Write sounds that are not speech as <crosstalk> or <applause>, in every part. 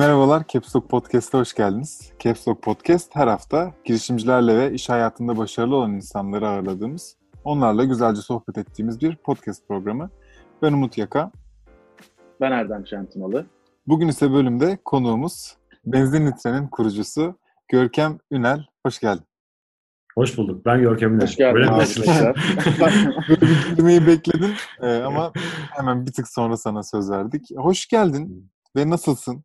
Merhabalar, Caps Lock Podcast'a hoş geldiniz. Caps Lock Podcast her hafta girişimcilerle ve iş hayatında başarılı olan insanları ağırladığımız, onlarla güzelce sohbet ettiğimiz bir podcast programı. Ben Umut Yaka. Ben Erdem Şentinalı. Bugün ise bölümde konuğumuz Benzin Litre'nin kurucusu Görkem Ünel. Hoş geldin. Hoş bulduk. Ben Görkem Ünel. Hoş geldin Böyle arkadaşlar. <laughs> Böyle bir girmeyi bekledim Ee, ama hemen bir tık sonra sana söz verdik. Hoş geldin ve nasılsın?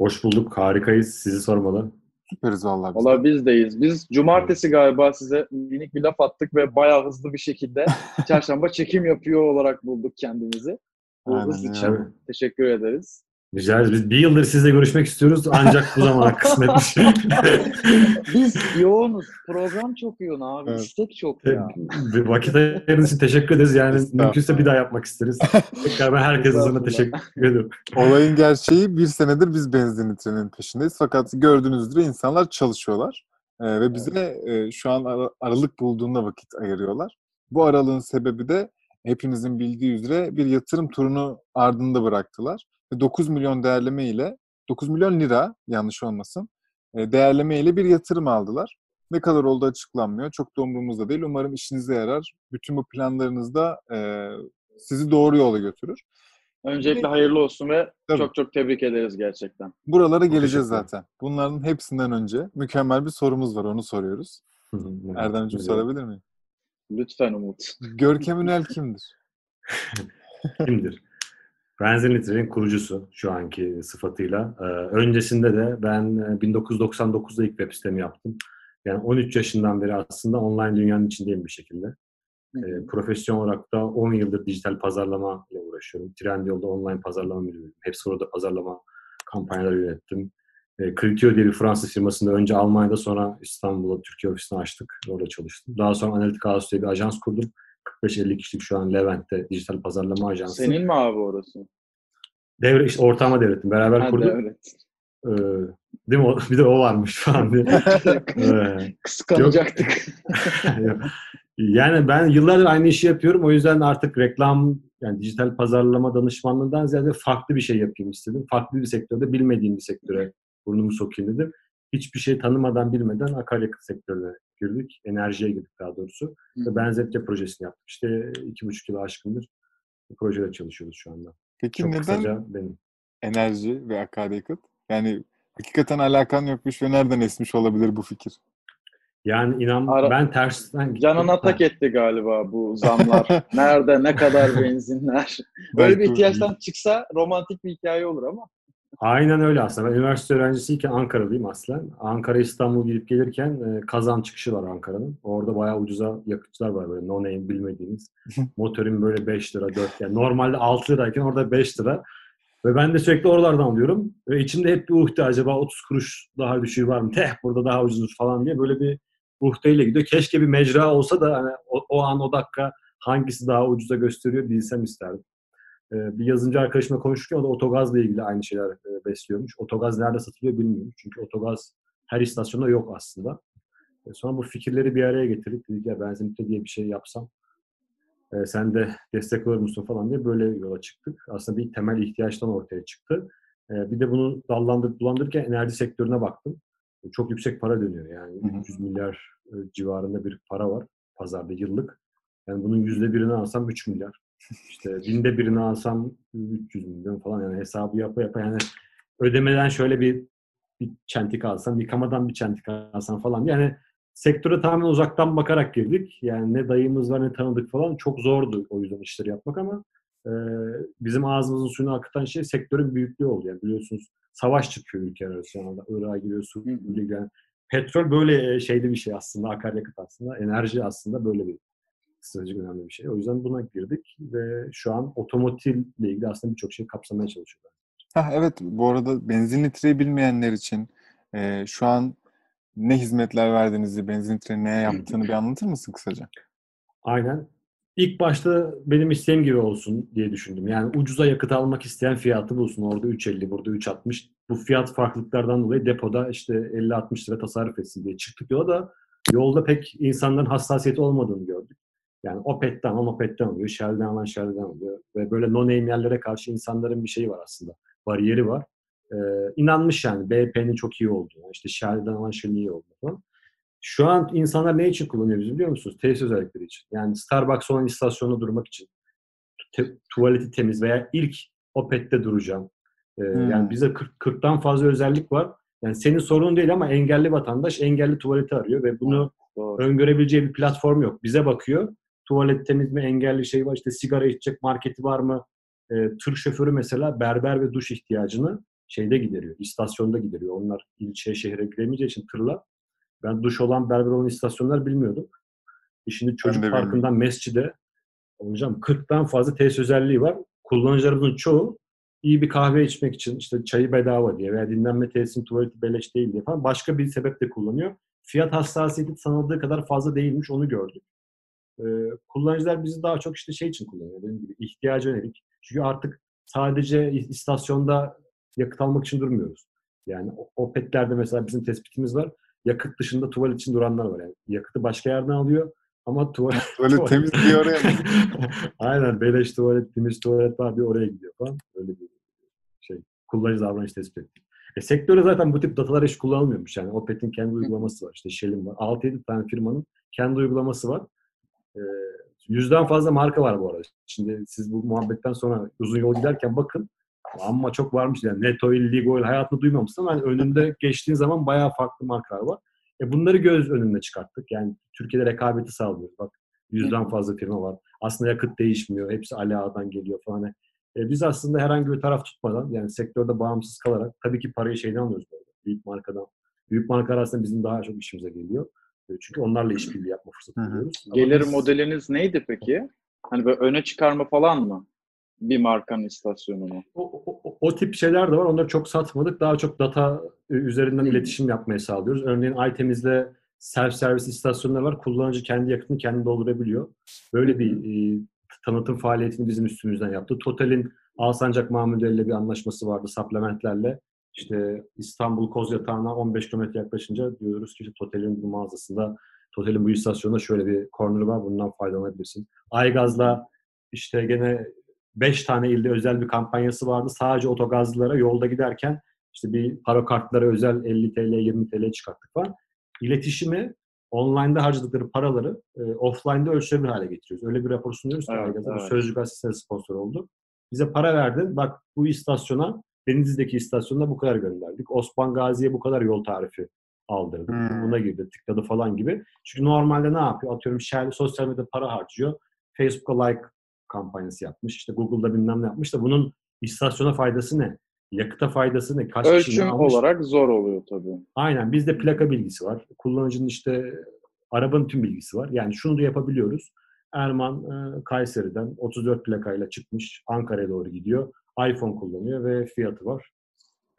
Hoş bulduk. Harikayız. Sizi sormalı. Süperiz vallahi biz. Valla bizdeyiz. Biz cumartesi galiba size minik bir laf attık ve bayağı hızlı bir şekilde <laughs> çarşamba çekim yapıyor olarak bulduk kendimizi. Bu Aynen hız öyle. için teşekkür ederiz. Güzel. Biz bir yıldır sizle görüşmek istiyoruz ancak bu zamana <laughs> kısmetmiş. <laughs> Biz yoğunuz. Program çok yoğun abi. Evet. İstek çok ya. Bir vakit ayırdığınız için teşekkür ederiz. Yani mümkünse bir daha yapmak isteriz. Tekrar ben herkese adına teşekkür ediyorum. Olayın gerçeği bir senedir biz benzin litrenin peşindeyiz. Fakat gördüğünüz üzere insanlar çalışıyorlar. Ee, ve bize e, şu an ara- aralık bulduğunda vakit ayırıyorlar. Bu aralığın sebebi de hepinizin bildiği üzere bir yatırım turunu ardında bıraktılar. Ve 9 milyon değerleme ile 9 milyon lira yanlış olmasın e, değerleme ile bir yatırım aldılar. Ne kadar oldu açıklanmıyor. Çok da umurumuzda değil. Umarım işinize yarar. Bütün bu planlarınızda e, sizi doğru yola götürür. Öncelikle hayırlı olsun ve Tabii. çok çok tebrik ederiz gerçekten. Buralara Çok geleceğiz zaten. Bunların hepsinden önce mükemmel bir sorumuz var. Onu soruyoruz. Erdemciğim sorabilir miyim? Lütfen Umut. Görkem Ünel kimdir? <laughs> Kimdir? Benzin Litre'nin kurucusu şu anki sıfatıyla. Ee, öncesinde de ben e, 1999'da ilk web sitemi yaptım. Yani 13 yaşından beri aslında online dünyanın içindeyim bir şekilde. E, profesyonel olarak da 10 yıldır dijital pazarlama ile uğraşıyorum. Trendyol'da online pazarlama müdürüyüm. Hepsi orada pazarlama kampanyaları yönettim. E, Criteo diye bir Fransız firmasında önce Almanya'da sonra İstanbul'da Türkiye ofisini açtık. Orada çalıştım. Daha sonra Analytica House diye bir ajans kurdum. 45-50 kişilik şu an Levent'te dijital pazarlama ajansı. Senin mi abi orası? Devre, işte ortağıma devrettim. Beraber Ha, kurduk. evet. Ee, değil mi? Bir de o varmış falan diye. <laughs> Ee, Kıskanacaktık. <laughs> yani ben yıllardır aynı işi yapıyorum. O yüzden artık reklam, yani dijital pazarlama danışmanlığından ziyade farklı bir şey yapayım istedim. Farklı bir sektörde, bilmediğim bir sektöre burnumu sokayım dedim. Hiçbir şey tanımadan, bilmeden akaryakıt sektörüne girdik. Enerjiye girdik daha doğrusu. Ve Benzetçe projesini yaptık. İşte iki buçuk yılı aşkındır bu projede çalışıyoruz şu anda. Peki Çok neden kısaca benim. enerji ve akaryakıt? Yani hakikaten alakan yokmuş ve nereden esmiş olabilir bu fikir? Yani inan Ara- ben tersten gittim. Canına tak etti galiba bu zamlar. <laughs> Nerede, ne kadar benzinler. Böyle bir ihtiyaçtan çıksa romantik bir hikaye olur ama. Aynen öyle aslında. Ben üniversite öğrencisiyken Ankara'lıyım aslen. Ankara İstanbul gidip gelirken e, Kazan çıkışı var Ankara'nın. Orada bayağı ucuza yakıtçılar var böyle no name bilmediğimiz. Motorun böyle 5 lira 4 yani normalde 6 lirayken orada 5 lira. Ve ben de sürekli oralardan alıyorum. Ve içimde hep bir uhde acaba 30 kuruş daha düşüğü var mı? Teh burada daha ucuzdur falan diye böyle bir uhdeyle gidiyor. Keşke bir mecra olsa da hani o, o an o dakika hangisi daha ucuza gösteriyor bilsem isterdim. Ee, bir yazılımcı arkadaşımla konuşurken o da otogazla ilgili aynı şeyler e, besliyormuş. Otogaz nerede satılıyor bilmiyorum. Çünkü otogaz her istasyonda yok aslında. E, sonra bu fikirleri bir araya getirdik. Dedik ya benzinlikte diye bir şey yapsam e, sen de destek olur musun falan diye böyle yola çıktık. Aslında bir temel ihtiyaçtan ortaya çıktı. E, bir de bunu dallandırıp bulandırırken enerji sektörüne baktım. E, çok yüksek para dönüyor yani. Hı hı. 300 milyar e, civarında bir para var pazarda yıllık. Yani bunun yüzde birini alsam 3 milyar. İşte binde birini alsam 300 milyon falan yani hesabı yapa yapa yani ödemeden şöyle bir, bir çentik alsam, yıkamadan bir çentik alsam falan. Yani sektöre tamamen uzaktan bakarak girdik. Yani ne dayımız var ne tanıdık falan. Çok zordu o yüzden işleri yapmak ama e, bizim ağzımızın suyunu akıtan şey sektörün büyüklüğü oldu. Yani biliyorsunuz savaş çıkıyor ülkeler arasında. Irak'a giriyor, Suriye'ye. Yani petrol böyle şeyde bir şey aslında, akaryakıt aslında. Enerji aslında böyle bir stratejik önemli bir şey. O yüzden buna girdik ve şu an otomotivle ilgili aslında birçok şey kapsamaya çalışıyorlar. Ha, evet bu arada benzin litreyi bilmeyenler için e, şu an ne hizmetler verdiğinizi, benzin litrenin ne yaptığını bir anlatır mısın kısaca? Aynen. İlk başta benim isteğim gibi olsun diye düşündüm. Yani ucuza yakıt almak isteyen fiyatı bulsun. Orada 3.50, burada 3.60. Bu fiyat farklılıklardan dolayı depoda işte 50-60 lira tasarruf etsin diye çıktık yola da yolda pek insanların hassasiyeti olmadığını gördük. Yani Opet'ten alan Opet'ten alıyor, Shell'den alan Shell'den alıyor. Ve böyle no-name yerlere karşı insanların bir şeyi var aslında. Bariyeri var. Ee, inanmış yani BP'nin çok iyi olduğunu, işte Shell'den alan şeyin iyi olduğunu. Şu an insanlar ne için kullanıyor biz biliyor musunuz? Tesis özellikleri için. Yani Starbucks olan istasyonda durmak için. Te- tuvaleti temiz veya ilk Opet'te duracağım. Ee, Hmm. Yani bize 40, 40'tan fazla özellik var. Yani senin sorunun değil ama engelli vatandaş engelli tuvaleti arıyor ve bunu Doğru. öngörebileceği bir platform yok. Bize bakıyor. Tuvalet temiz mi, engelli şey var, işte sigara içecek marketi var mı? Ee, tır şoförü mesela berber ve duş ihtiyacını şeyde gideriyor, istasyonda gideriyor. Onlar ilçeye, şehre giremeyeceği için tırla. Ben duş olan, berber olan istasyonlar bilmiyordum. E şimdi çocuk de parkından mescide hocam 40'tan fazla tesis özelliği var. Kullanıcılarımızın çoğu iyi bir kahve içmek için işte çayı bedava diye veya dinlenme tesisinin tuvaleti beleş değil diye falan başka bir sebeple kullanıyor. Fiyat hassasiyeti sanıldığı kadar fazla değilmiş onu gördük. Kullanıcılar bizi daha çok işte şey için kullanıyor dediğim gibi ihtiyaca yönelik. Çünkü artık sadece istasyonda yakıt almak için durmuyoruz. Yani o- Opet'lerde mesela bizim tespitimiz var. Yakıt dışında tuvalet için duranlar var. Yani yakıtı başka yerden alıyor ama <laughs> tuvalet Böyle temiz diye oraya? <laughs> Aynen beleş tuvalet, temiz tuvalet var diye oraya gidiyor falan. Öyle bir şey. Kullanıcı davranış tespit ettik. E, sektörde zaten bu tip datalar hiç kullanılmıyormuş. Yani Opet'in kendi uygulaması var. İşte Shell'in var. 6-7 tane firmanın kendi uygulaması var. E, yüzden fazla marka var bu arada. Şimdi siz bu muhabbetten sonra uzun yol giderken bakın. Ama çok varmış yani. Netoil, Ligoil hayatını duymamışsın ama hani önünde <laughs> geçtiğin zaman bayağı farklı markalar var. E bunları göz önüne çıkarttık. Yani Türkiye'de rekabeti sağlıyoruz. Bak yüzden fazla firma var. Aslında yakıt değişmiyor. Hepsi Ali Ağa'dan geliyor falan. E, biz aslında herhangi bir taraf tutmadan yani sektörde bağımsız kalarak tabii ki parayı şeyden alıyoruz böyle. Büyük markadan. Büyük markalar aslında bizim daha çok işimize geliyor. Çünkü onlarla işbirliği yapma fırsatı buluyoruz. Gelir biz- modeliniz neydi peki? Hani böyle öne çıkarma falan mı? Bir markanın istasyonunu. O, o, o- tip şeyler de var. Onları çok satmadık. Daha çok data üzerinden iletişim yapmaya sağlıyoruz. Örneğin iTemiz'de self-servis istasyonları var. Kullanıcı kendi yakıtını kendi doldurabiliyor. Böyle bir e, tanıtım faaliyetini bizim üstümüzden yaptı. Total'in Alsancak mamulleriyle bir anlaşması vardı supplementlerle. İşte İstanbul Kozyatağı'na 15 kilometre yaklaşınca diyoruz ki işte Total'in bu mağazasında Total'in bu istasyonunda şöyle bir corner var. Bundan faydalanabilirsin. Aygaz'la işte gene 5 tane ilde özel bir kampanyası vardı. Sadece otogazlılara yolda giderken işte bir para kartlara özel 50 TL, 20 TL çıkarttık falan. İletişimi online'da harcadıkları paraları e, offline'da ölçülebilir hale getiriyoruz. Öyle bir rapor sunuyoruz ki Evet, Aygaz'a. Bu evet. Sözcü Gazetesi sponsor oldu. Bize para verdin. Bak bu istasyona Denizli'deki istasyonda bu kadar gönderdik. Osman Gazi'ye bu kadar yol tarifi aldırdık. Hmm. Buna girdi, tıkladı falan gibi. Çünkü normalde ne yapıyor? Atıyorum Shell sosyal medyada para harcıyor. Facebook'a like kampanyası yapmış. İşte Google'da bilmem ne yapmış da bunun istasyona faydası ne? Yakıta faydası ne? Kaç Ölçüm almış? olarak zor oluyor tabii. Aynen. Bizde plaka bilgisi var. Kullanıcının işte arabanın tüm bilgisi var. Yani şunu da yapabiliyoruz. Erman e, Kayseri'den 34 plakayla çıkmış. Ankara'ya doğru gidiyor. iPhone kullanıyor ve fiyatı var.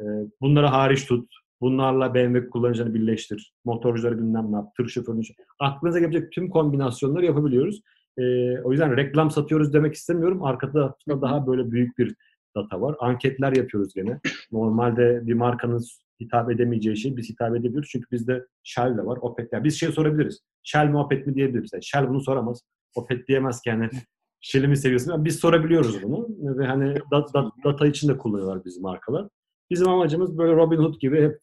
E, bunları hariç tut. Bunlarla BMW kullanıcını birleştir. Motorcuları bilmem ne yap. Tır şoförünü. Aklınıza gelebilecek tüm kombinasyonları yapabiliyoruz. E, o yüzden reklam satıyoruz demek istemiyorum. Arkada da daha böyle büyük bir data var. Anketler yapıyoruz gene. Normalde bir markanın hitap edemeyeceği şey biz hitap edebiliyoruz. Çünkü bizde Shell de var, Opet de. Biz şey sorabiliriz. Shell mi Opet mi diyebiliriz. Yani Shell bunu soramaz. Opet diyemez ki yani Seviyorsun? Yani biz sorabiliyoruz bunu. Ve hani da- da- data için de kullanıyorlar bizim markalar. Bizim amacımız böyle Robin Hood gibi hep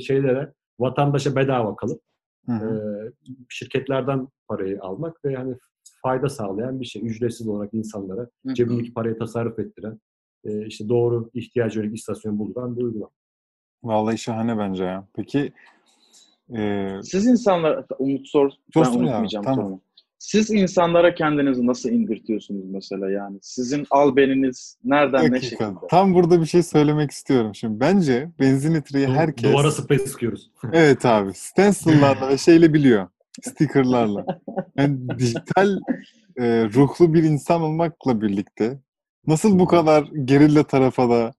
şeylere vatandaşa bedava kalıp Hı e, şirketlerden parayı almak ve hani fayda sağlayan bir şey. Ücretsiz olarak insanlara Hı. cebindeki parayı tasarruf ettiren, e, işte doğru ihtiyaç yönelik istasyon bulduran bir uygulama. Vallahi şahane bence ya. Peki e, Siz insanlar, Umut sor, ben Sorsun ya, unutmayacağım tamam. sonra. Siz insanlara kendinizi nasıl indirtiyorsunuz mesela yani? Sizin albeniniz nereden bir ne dakika. şekilde? Tam burada bir şey söylemek istiyorum. Şimdi bence benzin litreyi Du- herkes Duvara sprey sıkıyoruz. <laughs> Evet abi. Stencil'larla ve şeyle biliyor. Sticker'larla. Yani dijital e, ruhlu bir insan olmakla birlikte nasıl bu kadar gerilla tarafa da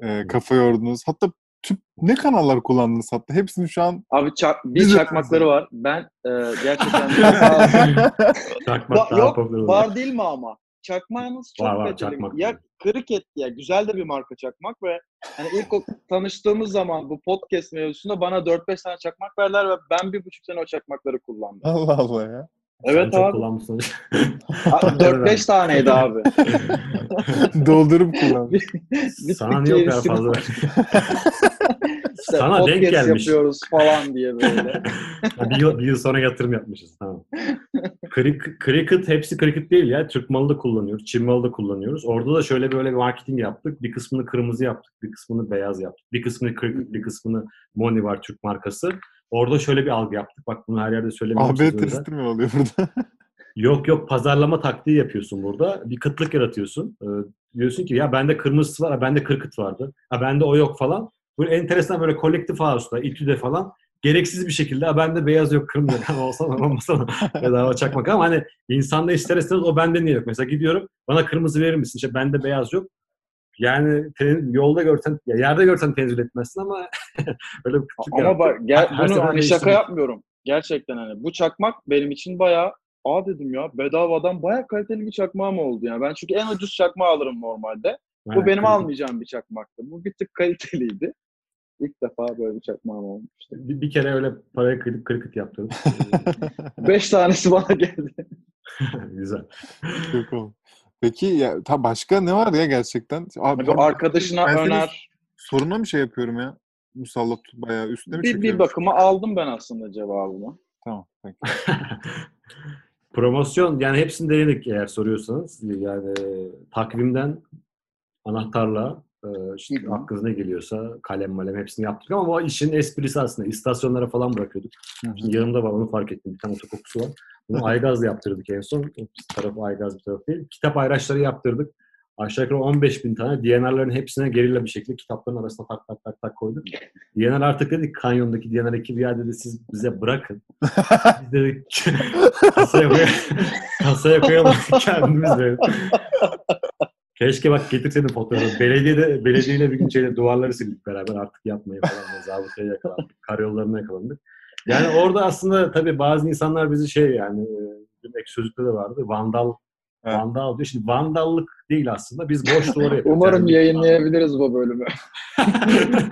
e, kafa yordunuz? Hatta tüp ne kanallar kullandınız hatta? Hepsini şu an Abi çak, bir Biz de çakmakları var. Ben e, gerçekten <laughs> Çakmak Ba- yok, var değil mi ama? Çakmağınız çok Var, var, kaliteli. çakmak Ya var. kriket ya güzel de bir marka çakmak ve hani ilk o tanıştığımız zaman bu podcast mevzusunda bana 4-5 tane çakmak verdiler ve ben bir buçuk sene o çakmakları kullandım. <laughs> Allah Allah ya. Evet Sen abi. kullanmışsın. 4-5 <laughs> taneydi abi. <laughs> Doldurup kullan. <laughs> Sana niye o kadar fazla? İşte Sana denk gelmiş. yapıyoruz falan diye böyle. Bir, yıl, bir yıl sonra yatırım yapmışız. Tamam. Cricket, cricket hepsi cricket değil ya. Türk malı da kullanıyoruz. Çin malı da kullanıyoruz. Orada da şöyle böyle bir marketing yaptık. Bir kısmını kırmızı yaptık. Bir kısmını beyaz yaptık. Bir kısmını cricket, bir kısmını Moni var Türk markası. Orada şöyle bir algı yaptık. Bak bunu her yerde söylemiyorum. AB testi mi oluyor burada? <laughs> Yok yok pazarlama taktiği yapıyorsun burada. Bir kıtlık yaratıyorsun. Ee, diyorsun ki ya bende kırmızısı var, bende kırkıt vardı. Ha bende o yok falan. Böyle enteresan böyle kolektif house'da, İTÜ'de falan gereksiz bir şekilde bende beyaz yok kırmızı. Ha, olsa da <laughs> olmasa da bedava çakmak ama hani insanda ister istemez o bende niye yok? Mesela gidiyorum bana kırmızı verir misin? İşte bende beyaz yok. Yani te- yolda görsen, ya yerde görsen tenzil etmezsin ama <laughs> öyle bir Ama bak gel, Her bunu hani şaka yapmıyorum. Gerçekten hani bu çakmak benim için bayağı Aa dedim ya bedavadan bayağı kaliteli bir çakmağım oldu yani. Ben çünkü en ucuz çakmağı alırım normalde. Bu Yani benim almayacağım bir çakmaktı. Bu bir tık kaliteliydi. İlk defa böyle bir çakmağım olmuştu. Bir, bir kere öyle paraya kırıp kırkıt yaptırdım. <laughs> Beş tanesi bana geldi. <laughs> Güzel. Çok oldu. Peki ya ta başka ne var ya gerçekten? Abi, Bu arkadaşına ben öner. soruna mı şey yapıyorum ya? Musallat bayağı üstüne mi Bir, bir bakıma aldım ben aslında cevabımı. Tamam. Peki. <laughs> Promosyon yani hepsini denedik eğer soruyorsanız. Yani takvimden anahtarla e, işte Hı hı. aklınıza ne geliyorsa kalem malem hepsini yaptık ama o işin esprisi aslında. İstasyonlara falan bırakıyorduk. Şimdi yanımda var onu fark ettim. Bir tane otokokusu var. Bunu Aygaz'la yaptırdık en son. Bir tarafı Aygaz bir tarafı değil. Kitap ayraçları yaptırdık. Aşağı yukarı 15 bin tane. DNR'ların hepsine gerilla bir şekilde kitapların arasına tak tak tak tak koyduk. DNR artık dedik kanyondaki DNR ekibi ya dedi siz bize bırakın. <laughs> Biz dedik kasaya, koy <laughs> kasaya koyamadık kendimiz böyle. Keşke bak getirseydin fotoğrafı. Belediyede, belediyeyle bir gün şeyle duvarları sildik beraber artık yapmayın falan. Zabıtaya yakalandık. Karayollarına yakalandık. Yani orada aslında tabii bazı insanlar bizi şey yani e, bir ek sözlükte de vardı. Vandal Evet. Vandal diyor. Şimdi vandallık değil aslında. Biz boş duvarı <laughs> yapıyoruz. Umarım Yani- yayınlayabiliriz bu bölümü. <laughs>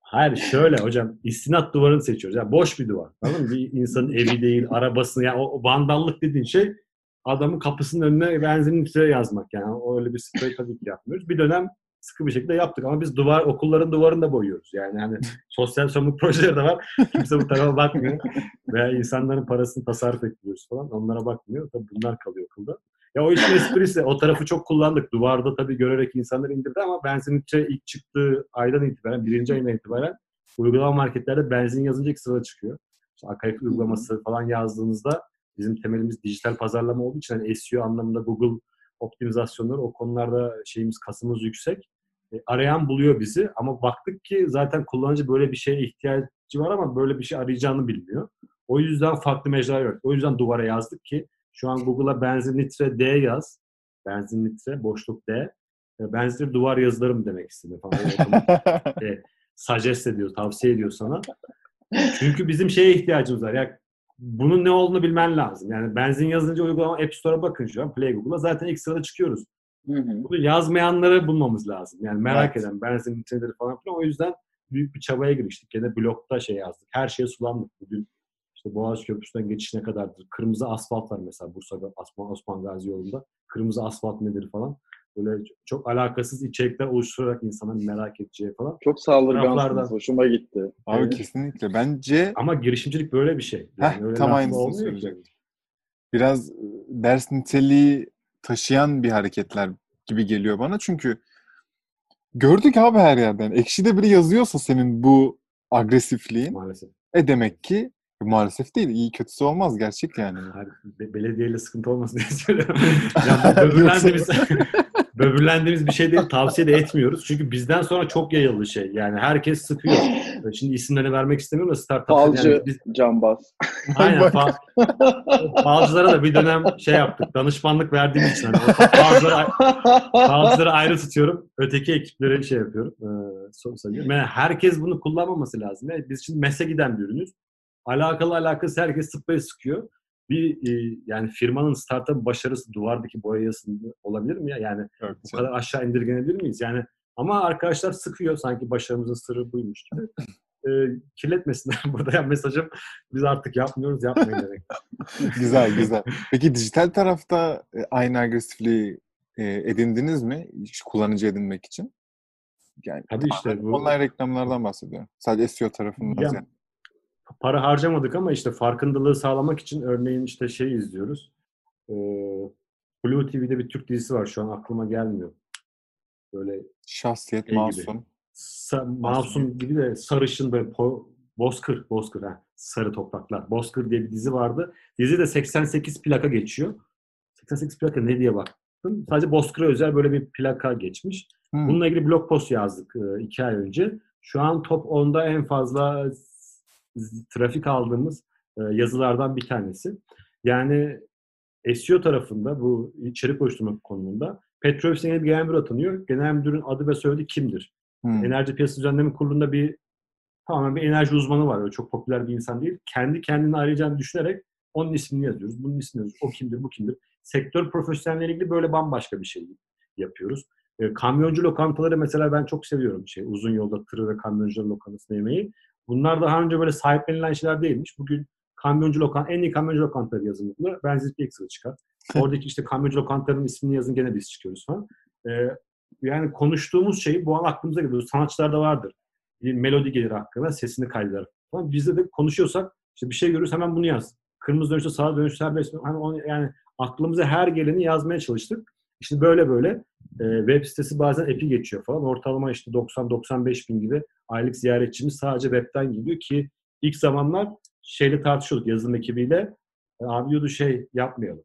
Hayır şöyle hocam istinat duvarını seçiyoruz. Yani boş bir duvar. Mı? Bir insanın evi değil, arabasını yani o, vandallık dediğin şey adamın kapısının önüne benzin litre yazmak. Yani öyle bir sprey tabii ki yapmıyoruz. Bir dönem sıkı bir şekilde yaptık ama biz duvar okulların duvarını da boyuyoruz. Yani hani <laughs> sosyal sorumluluk projeleri de var. Kimse bu tarafa bakmıyor. Veya insanların parasını tasarruf ettiriyoruz falan. Onlara bakmıyor. Tabii bunlar kalıyor okulda. Ya o işin esprisi o tarafı çok kullandık. Duvarda tabii görerek insanlar indirdi ama benzin ilk çıktığı aydan itibaren, birinci ayından itibaren uygulama marketlerde benzin yazınca ilk sırada çıkıyor. İşte akaryakıt uygulaması falan yazdığınızda bizim temelimiz dijital pazarlama olduğu için hani SEO anlamında Google optimizasyonları o konularda şeyimiz kasımız yüksek. E, arayan buluyor bizi ama baktık ki zaten kullanıcı böyle bir şeye ihtiyacı var ama böyle bir şey arayacağını bilmiyor. O yüzden farklı mecralar yok. O yüzden duvara yazdık ki şu an Google'a benzin litre D yaz. Benzin litre, boşluk D. E, Benzin duvar yazılarım demek istedi falan. <laughs> E, suggest ediyor, tavsiye ediyor sana. Çünkü bizim şeye ihtiyacımız var. Ya bunun ne olduğunu bilmen lazım. Yani benzin yazınca uygulama App Store'a bakın şu an Play Google'a zaten ilk sırada çıkıyoruz. Hı hı. Bunu yazmayanları bulmamız lazım. Yani merak Evet. eden benzin litreleri falan filan. O yüzden büyük bir çabaya giriştik. Gene blokta şey yazdık. Her şeye sulandık. Bugün işte Boğaziçi Köprüsü'nden geçiş ne kadardır? Kırmızı asfalt var mesela Bursa'da Osman, Osman Gazi yolunda. Kırmızı asfalt nedir falan. Böyle çok alakasız içerikler oluşturarak insanların merak edeceği falan. Çok saldırgansınız. Hoşuma gitti. Abi Evet. kesinlikle. Bence Ama girişimcilik böyle bir şey. Heh, öyle tam aynısını söyleyecektim. biraz e, ders niteliği taşıyan bir hareketler gibi geliyor bana. Çünkü gördük abi her yerden. Ekşi'de biri yazıyorsa senin bu agresifliğin Maalesef. e demek ki maalesef değil. iyi kötüsü olmaz. Gerçek yani. <laughs> Hayır, be- belediyeyle sıkıntı olmasın diye <laughs> söylüyorum. yani böbürlendiğimiz, <laughs> böbürlendiğimiz bir şey değil. Tavsiye de etmiyoruz. Çünkü bizden sonra çok yayıldı şey. Yani herkes sıkıyor. Şimdi isimlerini vermek istemiyorum da startup. Falcı Yani biz, cambaz. aynen Bak. fal, falcılara da bir dönem şey yaptık. Danışmanlık verdiğimiz için. Hani falcıları, falcıları ayrı tutuyorum. Öteki ekiplere şey yapıyorum. E, soru sayıyorum. Yani herkes bunu kullanmaması lazım. Yani biz şimdi MES'e giden bir ürünüz. Alakalı alakası herkes sprey sıkıyor. Bir e, yani firmanın startup başarısı duvardaki boyayası olabilir mi ya? Yani Yok bu kadar aşağı indirgenebilir miyiz? Yani ama arkadaşlar sıkıyor sanki başarımızın sırrı buymuş gibi. <laughs> e, kirletmesinler. <laughs> Burada ya mesajım biz artık yapmıyoruz yapmayın demek. <laughs> güzel güzel. Peki dijital tarafta e, aynı agresifliği e, edindiniz mi? Kullanıcı edinmek için? Yani Tabii işte bu- online reklamlardan bahsediyorum. Sadece SEO tarafından. Ya, yani. para harcamadık ama işte farkındalığı sağlamak için örneğin işte şey izliyoruz. Ee, Blue TV'de bir Türk dizisi var şu an aklıma gelmiyor. Böyle Şahsiyet, Şey gibi. masum. sa- masum gibi de sarışın böyle po- Bozkır, Bozkır ha. Sarı Topraklar. Bozkır diye bir dizi vardı. Dizi de 88 plaka geçiyor. 88 plaka ne diye baktım. Sadece Bozkır'a özel böyle bir plaka geçmiş. Hmm. Bununla ilgili blog post yazdık e, iki ay önce. Şu an top 10'da en fazla trafik aldığımız e, yazılardan bir tanesi. Yani SEO tarafında bu içerik oluşturma konumunda Petrobras yeni bir genel müdür atanıyor. Genel müdürün adı ve soyadı kimdir? Hmm. Enerji Piyasası Düzenleme Kurulu'nda bir tamamen bir enerji uzmanı var. Öyle çok popüler bir insan değil. Kendi kendini arayacağını düşünerek onun ismini yazıyoruz. Bunun ismini yazıyoruz. O kimdir, bu kimdir? Sektör profesyonelleri ilgili böyle bambaşka bir şey yapıyoruz. E, kamyoncu lokantaları mesela ben çok seviyorum. Şey, uzun yolda tırı ve kamyoncu lokantasında yemeği. Bunlar daha önce böyle sahiplenilen şeyler değilmiş. Bugün kamyoncu lokant, en iyi kamyoncu lokantaları yazın Google'a. Benzinlik Excel'ı çıkar. <laughs> Oradaki işte kamyoncu lokantaların ismini yazın gene biz çıkıyoruz falan. E, yani konuştuğumuz şey bu an aklımıza geliyor. Sanatçılarda vardır. Bir melodi gelir hakkında, sesini kaydeder falan. Bizde de konuşuyorsak işte bir şey görürüz hemen bunu yaz. Kırmızı dönüşte sağa dönüş serbest. Hani onu, yani aklımıza her geleni yazmaya çalıştık. İşte böyle böyle e, web sitesi bazen epi geçiyor falan. Ortalama işte 90-95 bin gibi aylık ziyaretçimiz sadece webten geliyor ki ilk zamanlar şeyle tartışıyorduk yazılım ekibiyle. Abi diyordu şey yapmayalım.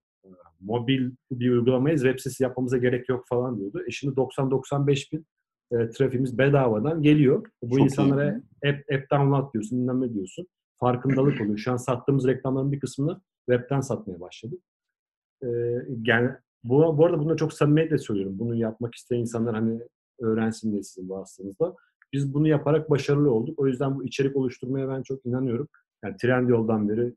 E, Mobil bir uygulamayız, web sitesi yapmamıza gerek yok falan diyordu. E şimdi 90-95 bin e, trafiğimiz bedavadan geliyor. Bu Çok iyi. insanlara app, app download diyorsun, bilmem ne diyorsun. Farkındalık oluyor. Şu an sattığımız reklamların bir kısmını webten satmaya başladık. E, yani bu, bu arada bunu da çok samimiyetle söylüyorum. Bunu yapmak isteyen insanlar hani öğrensin diye sizin vasıtanızda. Biz bunu yaparak başarılı olduk. O yüzden bu içerik oluşturmaya ben çok inanıyorum. Yani trend yoldan beri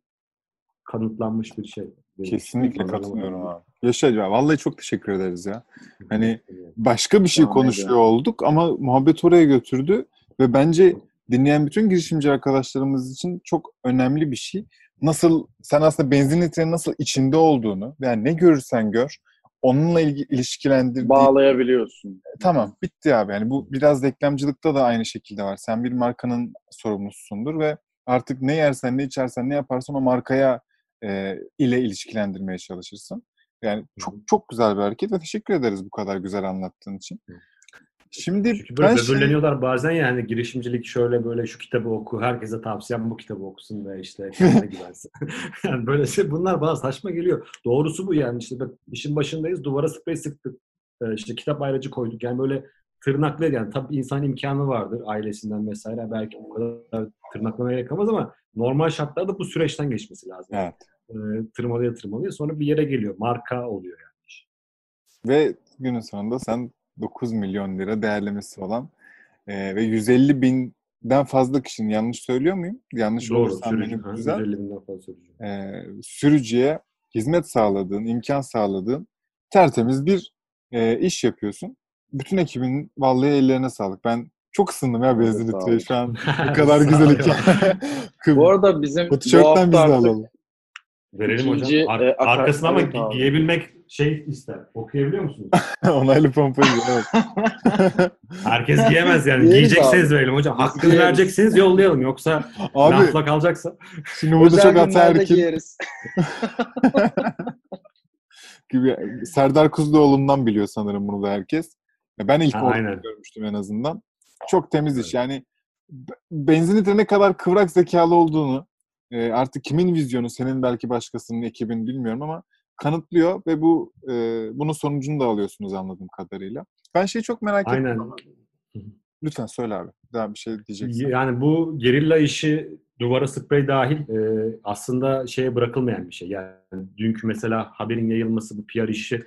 kanıtlanmış bir şey. Kesinlikle katılıyorum abi. Yaşa ya. Vallahi çok teşekkür ederiz ya. Hani başka bir şey konuşuyor olduk ama muhabbet oraya götürdü ve bence dinleyen bütün girişimci arkadaşlarımız için çok önemli bir şey. Nasıl sen aslında benzin litrenin nasıl içinde olduğunu yani ne görürsen gör onunla ilgi, ilişkilendirdiği Bağlayabiliyorsun. Tamam bitti abi. Yani bu biraz reklamcılıkta da aynı şekilde var. Sen bir markanın sorumlususundur ve artık ne yersen, ne içersen, ne yaparsan o markaya e, ile ilişkilendirmeye çalışırsın. Yani çok çok güzel bir hareket ve teşekkür ederiz bu kadar güzel anlattığın için. Şimdi Çünkü böyle böbürleniyorlar bazen yani girişimcilik şöyle böyle şu kitabı oku, herkese tavsiyem bu kitabı okusun ve işte <laughs> kendine güvensin. <laughs> yani böyle şey bunlar bana saçma geliyor. Doğrusu bu yani işte bak işin başındayız duvara sprey sıktık. Ee, işte kitap ayrıcı koyduk yani böyle tırnaklı yani tabii insan imkanı vardır ailesinden vesaire belki bu kadar tırnaklamaya gerek olmaz ama normal şartlarda bu süreçten geçmesi lazım. evet. Ee, tırmalaya tırmalaya sonra bir yere geliyor. Marka oluyor yani. Ve günün sonunda sen 9 milyon lira değerlemesi olan e, ve 150 binden fazla kişinin yanlış söylüyor muyum? Yanlış Doğru. olursam Sürücü. beni Ha, düzelt. 150 binden fazla e, sürücüye hizmet sağladığın, imkan sağladığın tertemiz bir e, iş yapıyorsun. Bütün ekibin vallahi ellerine sağlık. Ben çok ısındım ya benzin litreye şu an. <laughs> Bu kadar güzel hikaye. <laughs> Bu arada bizim Bu tişörtten biz de alalım. Verelim İkinci, hocam. Ar- e, akar- arkasına ama evet gi- giyebilmek şey ister. Okuyabiliyor musunuz? <laughs> Onaylı pompayı. Evet. Herkes giyemez yani. Giyeriz Giyecekseniz abi. verelim hocam. Hakkını giyeriz. verecekseniz yollayalım. Yoksa Abi kalacaksa. şimdi burada çok ataerkil giyeriz. gibi Serdar Kuzuloğlu'ndan biliyor sanırım bunu da herkes. Ben ilk Ha, orada görmüştüm en azından. Çok temiz iş. Yani b- benzin litre ne kadar kıvrak zekalı olduğunu e, artık kimin vizyonu senin belki başkasının ekibin bilmiyorum ama kanıtlıyor ve bu e, bunun sonucunu da alıyorsunuz anladığım kadarıyla. Ben şeyi çok merak ettim. Aynen. ama- Lütfen söyle abi. Daha bir şey diyeceksin. Yani bu gerilla işi duvara sprey dahil e, aslında şeye bırakılmayan bir şey. Yani dünkü mesela haberin yayılması, bu PR işi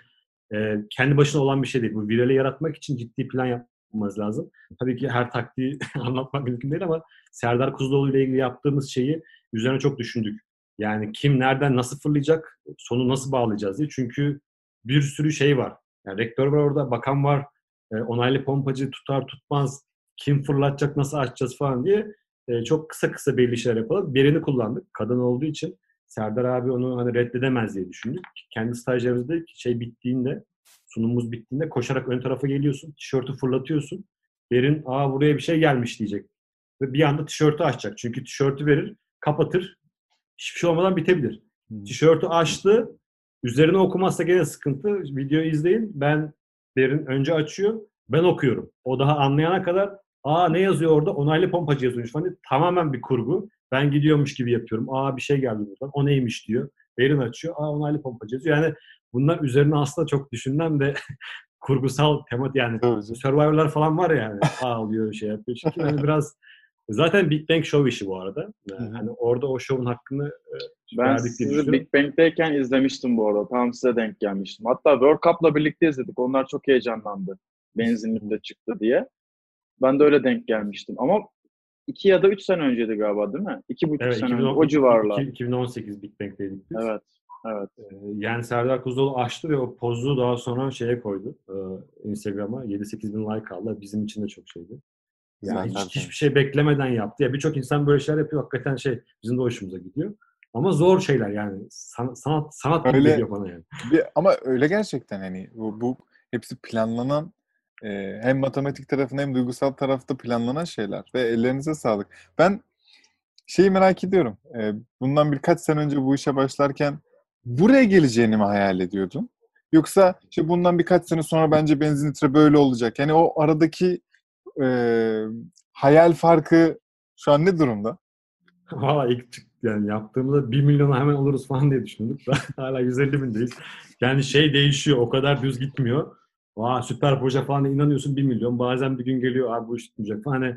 e, kendi başına olan bir şey değil. Bu virali yaratmak için ciddi plan yapmamız lazım. Tabii ki her taktiği <laughs> anlatmak mümkün değil ama Serdar Kuzuloğlu ile ilgili yaptığımız şeyi üzerine çok düşündük. Yani kim nereden nasıl fırlayacak, sonu nasıl bağlayacağız diye. Çünkü bir sürü şey var. Yani rektör var orada, bakan var, e, onaylı pompacı tutar tutmaz, kim fırlatacak, nasıl açacağız falan diye e, çok kısa kısa belli işler yapalım. Birini kullandık. Kadın olduğu için Serdar abi onu hani reddedemez diye düşündük. Kendi stajyerimizde şey bittiğinde, sunumumuz bittiğinde koşarak ön tarafa geliyorsun. Tişörtü fırlatıyorsun. Berin aa buraya bir şey gelmiş diyecek. Ve bir anda tişörtü açacak. Çünkü tişörtü verir, kapatır. Hiçbir şey olmadan bitebilir. Hmm. Tişörtü açtı. Üzerine okumazsa gene sıkıntı. Videoyu izleyin. Ben Berin önce açıyor. Ben okuyorum. O daha anlayana kadar aa ne yazıyor orada? Onaylı pompacı yazıyormuş falan. diye Tamamen bir kurgu. Ben gidiyormuş gibi yapıyorum. Aa bir şey geldi buradan. O neymiş diyor. Berin açıyor. Aa onaylı pompacı yazıyor. Yani bunlar üzerine aslında çok düşünülen ve <laughs> kurgusal temat yani. Survivor'lar falan var ya yani. <laughs> Ağlıyor şey yapıyor. Çünkü hani biraz zaten Big Bang Show işi bu arada. Yani hı. hani orada o şovun hakkını e, Ben sizi. Big Bang'deyken izlemiştim bu arada. Tam size denk gelmiştim. Hatta World Cup'la birlikte izledik. Onlar çok heyecanlandı. Benzinlikte çıktı diye. Ben de öyle denk gelmiştim. Ama iki ya da üç sene önceydi galiba değil mi? İki buçuk Evet, sene önce. 2010 O civarlar. 2018 Big Bang'deydik biz. Evet. Evet. Ee, Yani Serdar Kuzuloğlu açtı ve o pozu daha sonra şeye koydu. e, Instagram'a 7-8 bin like aldı. Bizim için de çok şeydi. Yani hiç, tabii. hiçbir şey beklemeden yaptı. Ya birçok insan böyle şeyler yapıyor. Hakikaten şey bizim de hoşumuza gidiyor. Ama zor şeyler yani. San- sanat sanat gibi Öyle- geliyor bana yani. Bir, ama öyle gerçekten hani bu, bu hepsi planlanan e, hem matematik tarafında hem duygusal tarafta planlanan şeyler ve ellerinize sağlık. Ben şeyi merak ediyorum. E, bundan birkaç sene önce bu işe başlarken buraya geleceğini mi hayal ediyordun? Yoksa işte bundan birkaç sene sonra bence benzin litre böyle olacak. Yani o aradaki e, hayal farkı şu an ne durumda? <laughs> Valla ilk yani yaptığımızda 1 milyona hemen oluruz falan diye düşündük. <laughs> Hala 150 bindeyiz. Yani şey değişiyor. O kadar düz gitmiyor. Vaa süper proje falan inanıyorsun 1 milyon. Bazen bir gün geliyor abi bu iş tutmayacak falan. Hani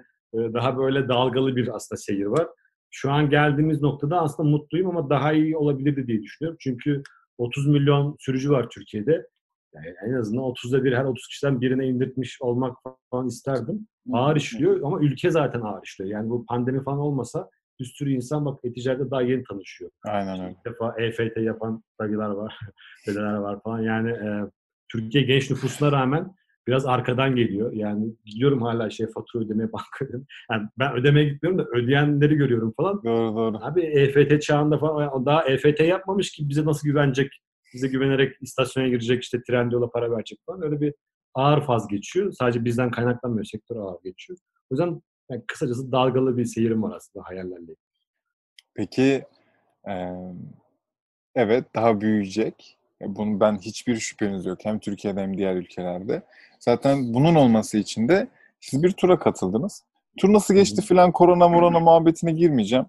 daha böyle dalgalı bir aslında seyir var. Şu an geldiğimiz noktada aslında mutluyum ama daha iyi olabilirdi diye düşünüyorum. Çünkü 30 milyon sürücü var Türkiye'de. Yani en azından 30'da bir her 30 kişiden birine indirtmiş olmak falan isterdim. Ağır işliyor ama ülke zaten ağır işliyor. Yani bu pandemi falan olmasa bir sürü insan bak e-ticarette daha yeni tanışıyor. Aynen öyle. İlk defa EFT yapan dayılar var, <laughs> dedeler var falan. Yani e, Türkiye genç nüfusuna rağmen biraz arkadan geliyor. Yani gidiyorum hala şey fatura ödemeye <laughs> banka ödemeye. Yani ben ödemeye gitmiyorum da ödeyenleri görüyorum falan. Doğru doğru. Abi EFT çağında falan daha EFT yapmamış ki bize nasıl güvenecek? Bize güvenerek istasyona girecek işte Trendyol'a para verecek falan. Öyle bir ağır faz geçiyor. Sadece bizden kaynaklanmıyor. Sektör ağır geçiyor. O yüzden yani kısacası dalgalı bir seyirim var aslında hayallerle. Peki e, evet daha büyüyecek. Bunun ben hiçbir şüpheniz yok. Hem Türkiye'de hem diğer ülkelerde. Zaten bunun olması için de siz bir tura katıldınız. Tur nasıl geçti filan korona morona muhabbetine girmeyeceğim.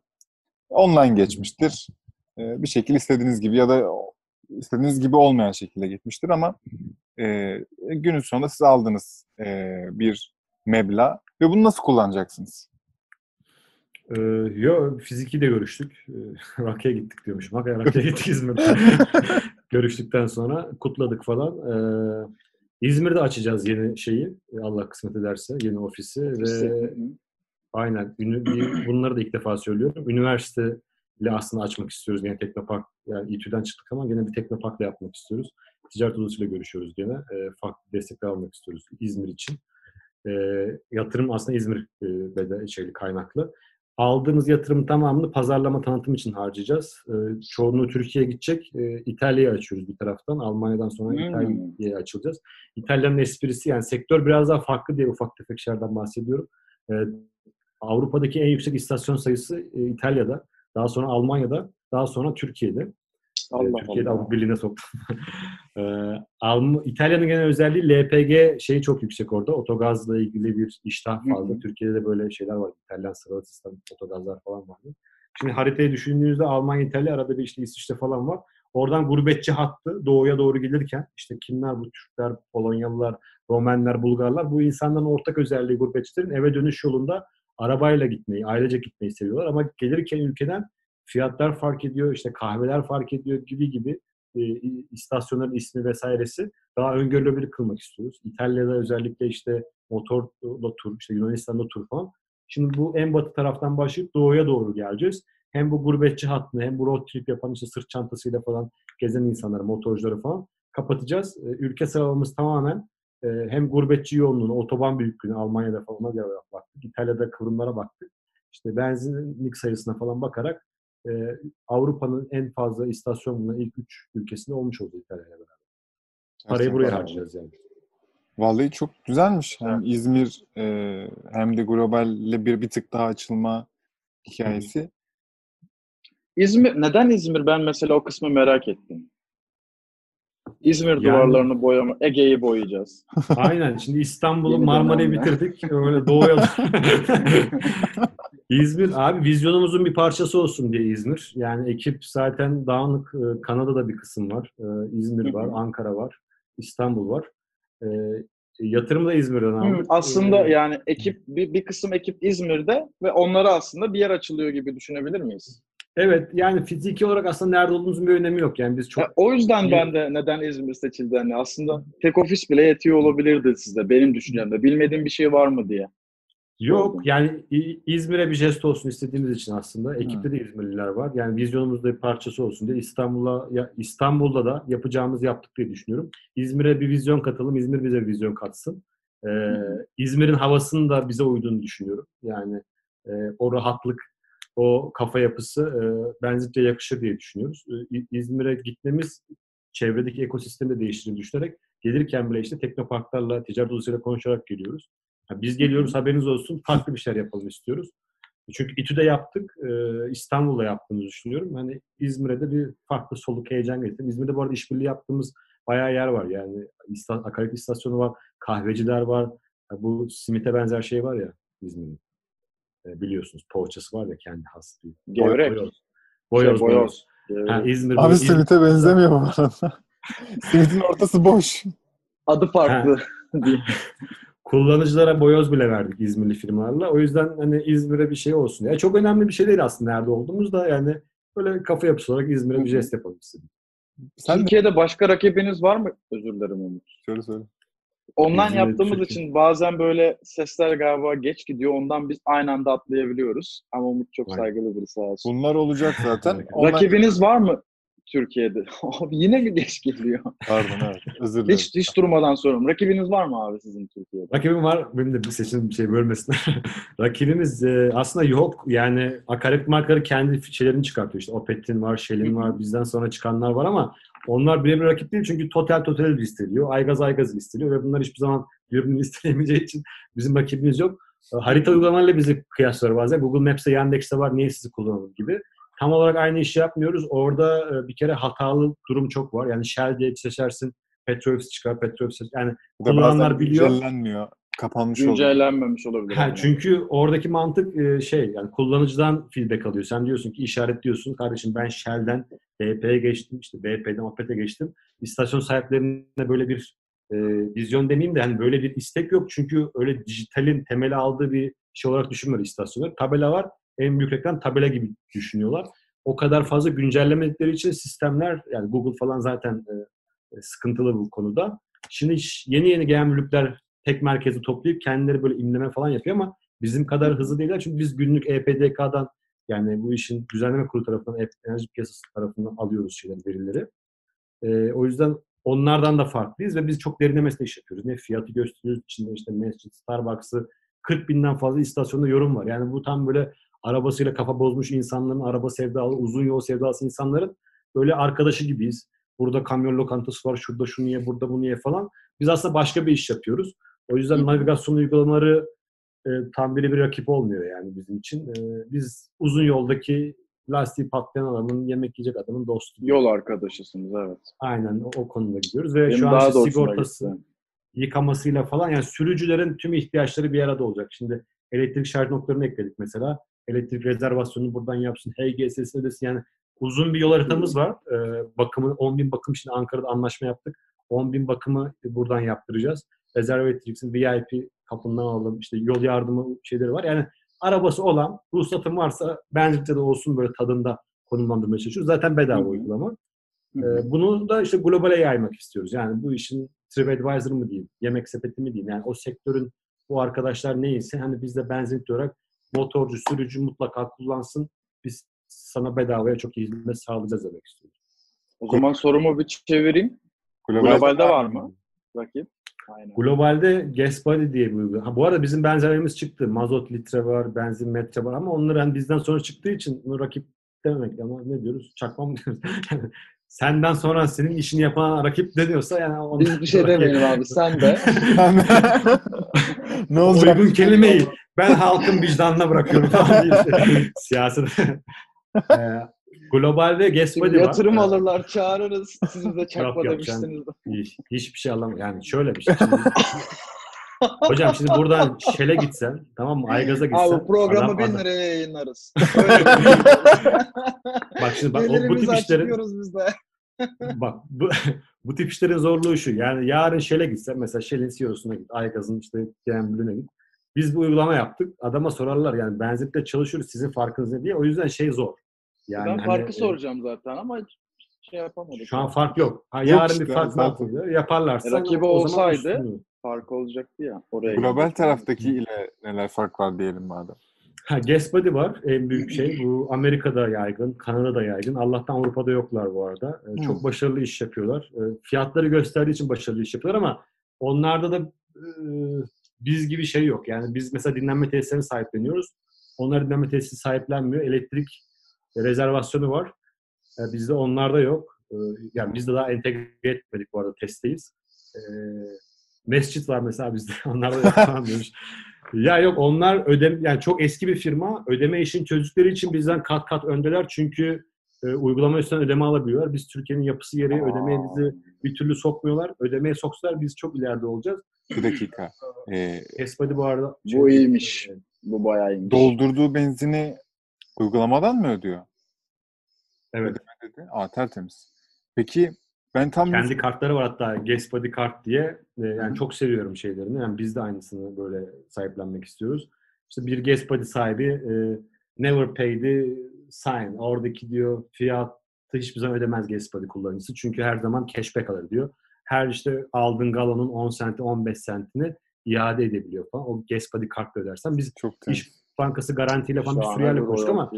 Online geçmiştir. E, bir şekilde istediğiniz gibi ya da istediğiniz gibi olmayan şekilde gitmiştir ama e, günün sonunda siz aldınız e, bir meblağ ve bunu nasıl kullanacaksınız? Ee, yo fiziki de görüştük. Ee, <laughs> Rakı'ya gittik diyormuşum. Hakikaten Rakı'ya <laughs> gittik İzmir'de. <laughs> Görüştükten sonra kutladık falan. Ee, İzmir'de açacağız yeni şeyi. Allah kısmet ederse yeni ofisi ve aynen bunları da ilk defa söylüyorum. Üniversite ile aslında açmak istiyoruz. Yine Teknopark yani İTÜ'den çıktık ama gene bir Teknopark'la yapmak istiyoruz. Ticaret odasıyla görüşüyoruz gene. Ee, farklı destekler almak istiyoruz İzmir için. Ee, yatırım aslında İzmir e, şeyli kaynaklı. Aldığımız yatırım tamamını pazarlama tanıtım için harcayacağız. Ee, çoğunluğu Türkiye'ye gidecek. Ee, İtalya'ya açıyoruz bir taraftan. Almanya'dan sonra Hmm. İtalya'ya açılacağız. İtalya'nın esprisi yani sektör biraz daha farklı diye ufak tefek şeylerden bahsediyorum. Ee, Avrupa'daki en yüksek istasyon sayısı e, İtalya'da. Daha sonra Almanya'da. Daha sonra Türkiye'de. Allah Türkiye'de Allah. Avrupa Birliği'ne soktum. <laughs> Ee, Alm- İtalya'nın genel özelliği LPG şeyi çok yüksek orada. Otogazla ilgili bir iştah Hı fazla. hı. Türkiye'de de böyle şeyler var. İtalyan sıralı sistem, otogazlar falan vardı. Şimdi haritayı düşündüğünüzde Almanya, İtalya arada bir işte İsviçre falan var. Oradan gurbetçi hattı doğuya doğru gelirken işte kimler bu Türkler, Polonyalılar, Romenler, Bulgarlar bu insanların ortak özelliği gurbetçilerin eve dönüş yolunda arabayla gitmeyi, ailece gitmeyi seviyorlar ama gelirken ülkeden fiyatlar fark ediyor, işte kahveler fark ediyor gibi gibi e, istasyonların ismi vesairesi daha öngörülebilir kılmak istiyoruz. İtalya'da özellikle işte motorla tur, işte Yunanistan'da tur falan. Şimdi bu en batı taraftan başlayıp doğuya doğru geleceğiz. Hem bu gurbetçi hattını hem bu road trip yapan işte sırt çantasıyla falan gezen insanları, motorcuları falan kapatacağız. E, Ülke sıralamamız tamamen e, hem gurbetçi yoğunluğunu, otoban büyüklüğünü Almanya'da falan göre baktık. İtalya'da kıvrımlara baktık. işte benzinlik sayısına falan bakarak e, Avrupa'nın en fazla istasyonunun ilk üç ülkesinde olmuş oldu İtalya'yla beraber. Parayı Gerçekten. buraya harcayacağız yani. Vallahi çok güzelmiş. Hem İzmir e, hem de globalle bir bir tık daha açılma hikayesi. İzmir, neden İzmir? Ben mesela o kısmı merak ettim. İzmir Yani- duvarlarını boyama, Ege'yi boyayacağız. <laughs> Aynen. Şimdi İstanbul'u Marmara'yı bitirdik. Öyle doğuya <laughs> İzmir abi vizyonumuzun bir parçası olsun diye İzmir. Yani ekip zaten dağınık. Ee, Kanada'da bir kısım var. Ee, İzmir var, Ankara var, İstanbul var. Ee, yatırımı da İzmir'den Hı, aldık. aslında Ee, yani ekip bir, bir kısım ekip İzmir'de ve onlara aslında bir yer açılıyor gibi düşünebilir miyiz? Evet yani fiziki olarak aslında nerede olduğumuzun bir önemi yok. Yani biz çok Ya, o yüzden iyi- ben de neden İzmir seçildi hani aslında tek ofis bile yetiyor olabilirdi size benim düşüncemde. Bilmediğim bir şey var mı diye. Yok yani İzmir'e bir jest olsun istediğimiz için aslında. Ekipte de İzmirliler var. Yani vizyonumuzda bir parçası olsun diye İstanbul'a İstanbul'da da yapacağımız yaptık diye düşünüyorum. İzmir'e bir vizyon katalım. İzmir bize bir vizyon katsın. Ee, İzmir'in havasının da bize uyduğunu düşünüyorum. Yani e, o rahatlık, o kafa yapısı e, benzerce yakışır diye düşünüyoruz. E, İzmir'e gitmemiz çevredeki ekosistemi de değiştirdiğini düşünerek gelirken bile işte teknoparklarla, ticaret odasıyla konuşarak geliyoruz. Ya biz geliyoruz haberiniz olsun farklı bir şeyler yapalım istiyoruz. Çünkü İTÜ'de yaptık, e, İstanbul'da yaptığımızı düşünüyorum. Hani İzmir'e de bir farklı soluk heyecan getirdim. İzmir'de bu arada işbirliği yaptığımız bayağı yer var. Yani akaryakıt istasyonu var, kahveciler var. Ya bu simite benzer şey var ya İzmir'in. E, biliyorsunuz poğaçası var ya kendi has. bir- Gevrek. Boyoz. Şey, Boyoz, boyoz. boyoz. Gevrek. Ha, İzmir, Abi İzmir- simite benzemiyor bu arada. <laughs> Simitin ortası boş. Adı farklı. <laughs> Kullanıcılara boyoz bile verdik İzmirli firmalarla. O yüzden hani İzmir'e bir şey olsun. Ya çok önemli bir şey değil aslında nerede olduğumuz da yani böyle kafa yapısı olarak İzmir'e bir jest yapalım istedim. Sen de Türkiye'de başka rakibiniz var mı? Özür dilerim Umut. söyle söyle. Online İzmir, yaptığımız Türkiye. için bazen böyle sesler galiba geç gidiyor. Ondan biz aynı anda atlayabiliyoruz. Ama Umut çok Aynen. saygılı biri sağ olsun. Bunlar olacak zaten. Online- Rakibiniz var mı Türkiye'de? Abi <laughs> yine mi geç geliyor? Pardon evet. Özür dilerim. Hiç, hiç durmadan soruyorum. Rakibiniz var mı abi sizin Türkiye'de? Rakibim var. Benim de bir seçim bir şey bölmesin. <laughs> Rakibimiz e, aslında yok. Yani akaryakıt markaları kendi şeylerini çıkartıyor. İşte Opet'in var, Shell'in var, bizden sonra çıkanlar var ama onlar birebir rakip değil çünkü Total Total listeliyor. Aygaz Aygaz listeliyor ve bunlar hiçbir zaman birbirini listeleyemeyeceği için bizim rakibimiz yok. E, Harita uygulamalarıyla bizi kıyaslıyor bazen. Google Maps'te, Yandex'te var, niye sizi kullanalım gibi. Tam olarak aynı işi yapmıyoruz. Orada e, bir kere hatalı durum çok var. Yani Shell diye seçersin, Petrobras çıkar, Petrobras yani kullananlar biliyor. güncellenmiyor. Kapanmış. Güncellenmemiş olabilir. Ha, yani. çünkü oradaki mantık e, şey yani kullanıcıdan feedback alıyor. Sen diyorsun ki işaretliyorsun kardeşim ben Shell'den BP'ye geçtim işte BP'den Opet'e geçtim. İstasyon sahiplerine böyle bir e, vizyon demeyeyim de hani böyle bir istek yok. Çünkü öyle dijitalin temeli aldığı bir şey olarak düşünmüyor istasyonlar. Tabela var. En büyük reklam tabela gibi düşünüyorlar. O kadar fazla güncellemedikleri için sistemler yani Google falan zaten e, e, sıkıntılı bu konuda. Şimdi iş- yeni yeni gelen mülkler tek merkezi toplayıp kendileri böyle imleme falan yapıyor ama bizim kadar hızlı değiller. Çünkü biz günlük EPDK'dan yani bu işin düzenleme kurulu tarafından, e- enerji piyasası tarafından alıyoruz şeyler, verileri. Ee, o yüzden onlardan da farklıyız ve biz çok derinlemesine iş yapıyoruz. Ne fiyatı gösteriyoruz, içinde işte Mescid, Starbucks'ı 40 binden fazla istasyonda yorum var. Yani bu tam böyle arabasıyla kafa bozmuş insanların, araba sevdalı, uzun yol sevdalısı insanların böyle arkadaşı gibiyiz. Burada kamyon lokantası var, şurada şunu ye, burada bunu ye falan. Biz aslında başka bir iş yapıyoruz. O yüzden navigasyon uygulamaları e, tam biri bir rakip olmuyor yani bizim için. E, biz uzun yoldaki lastiği patlayan adamın, yemek yiyecek adamın dostu. Yol arkadaşısınız evet. Aynen o, o konuda gidiyoruz. Ve Benim şu an işte sigortası, gitti. yıkamasıyla falan yani sürücülerin tüm ihtiyaçları bir arada olacak. Şimdi elektrik şarj noktalarını ekledik mesela. Elektrik rezervasyonunu buradan yapsın. HGS'si ödesin yani uzun bir yol haritamız var. Ee, bakımı 10 bin bakım şimdi Ankara'da anlaşma yaptık. 10 bin bakımı buradan yaptıracağız. Rezerve ettireceksin. VIP kapından alalım. İşte yol yardımı şeyleri var. Yani arabası olan, ruhsatın varsa bence de olsun böyle tadında konumlandırmaya çalışıyoruz. Zaten bedava Hı hı. uygulama. Ee, bunu da işte globale yaymak istiyoruz. Yani bu işin TripAdvisor mı diyeyim, yemek sepeti mi diyeyim. Yani o sektörün bu arkadaşlar neyse hani biz de benzinlik olarak motorcu, sürücü mutlaka kullansın. Biz sana bedavaya çok iyi hizmet sağlayacağız demek istiyorum. O zaman sorumu bir çevireyim. Globalde Globalde var mı? Rakip. Aynen. Globalde gas body diye bir uygulama. Ha, bu arada bizim benzerlerimiz çıktı. Mazot litre var, benzin metre var ama onlar hani bizden sonra çıktığı için bunu rakip dememek ama ne diyoruz? Çakma mı diyoruz? Senden sonra senin işini yapan rakip deniyorsa yani onlar Biz bir şey demeyelim abi sen de. ne olacak? Uygun kelimeyi ben halkın vicdanına bırakıyorum falan diye. <laughs> Siyaset. Ee, globalde Şimdi body var. yatırım alırlar çağırırız. Siz de çakma <laughs> yok, demiştiniz. Hiç, hiçbir şey anlamam. Yani şöyle bir şey. Şimdi, <laughs> hocam şimdi buradan Shell'e gitsen, tamam mı? Aygaz'a gitsen. Abi programı adam- bin adam- liraya yayınlarız. <laughs> Bak şimdi bak, o, bu tip işlerin biz de. bak bu, bu tip işlerin zorluğu şu. Yani yarın Shell'e gitsen mesela Shell'in CEO'suna git, Aygaz'ın işte GMB'lüne git. Biz bu uygulama yaptık. Adama sorarlar yani benzinlikte çalışıyoruz sizin farkınız ne diye. O yüzden şey zor. Yani ben hani, farkı e, soracağım zaten ama şey yapamadık. Şu an fark yok. Ha, Yok yarın işte, bir fark yapılıyor. Yaparlarsa E, rakibi olsaydı-. Fark olacaktı ya. Oraya Global taraftaki ile neler fark var diyelim madem. Ha, gas body var en büyük şey. Bu Amerika'da yaygın, Kanada'da yaygın. Allah'tan Avrupa'da yoklar bu arada. Ee, Hmm. Çok başarılı iş yapıyorlar. Ee, Fiyatları gösterdiği için başarılı iş yapıyorlar ama onlarda da e, biz gibi şey yok. Yani biz mesela dinlenme tesislerini sahipleniyoruz. Onlar dinlenme tesisi sahiplenmiyor. Elektrik rezervasyonu var. Ee, Bizde onlarda yok. Ee, Yani biz de daha entegre etmedik bu arada testteyiz. Ee, Mescit var mesela bizde. <laughs> Onlar da yapamıyoruz. <laughs> Ya yok onlar ödem yani çok eski bir firma. Ödeme işini çözdükleri için bizden kat kat öndeler. Çünkü e, uygulama üstünden ödeme alabiliyorlar. Biz Türkiye'nin yapısı gereği Aa. ödemeye bizi bir türlü sokmuyorlar. Ödemeye soksalar biz çok ileride olacağız. Bir dakika. Ee, Esbadi bu arada. Bu iyiymiş. Bu bayağı iyiymiş. doldurduğu benzini uygulamadan mı ödüyor? Evet. Dedi. Aa tertemiz. Peki ben tam Kendi kartları var hatta Gaspadi kart diye. E, yani Hı. çok seviyorum şeylerini. Yani biz de aynısını böyle sahiplenmek istiyoruz. İşte bir Gaspadi sahibi e, never paid'i sign. Oradaki diyor fiyatı hiçbir zaman ödemez Gaspadi kullanıcısı. Çünkü her zaman cashback alır diyor. Her işte aldığın galonun 10 senti 15 sentini iade edebiliyor falan. O Gaspadi kartla ödersen biz çok temiz. Bankası garantiyle falan bir sürü yerle konuştuk ama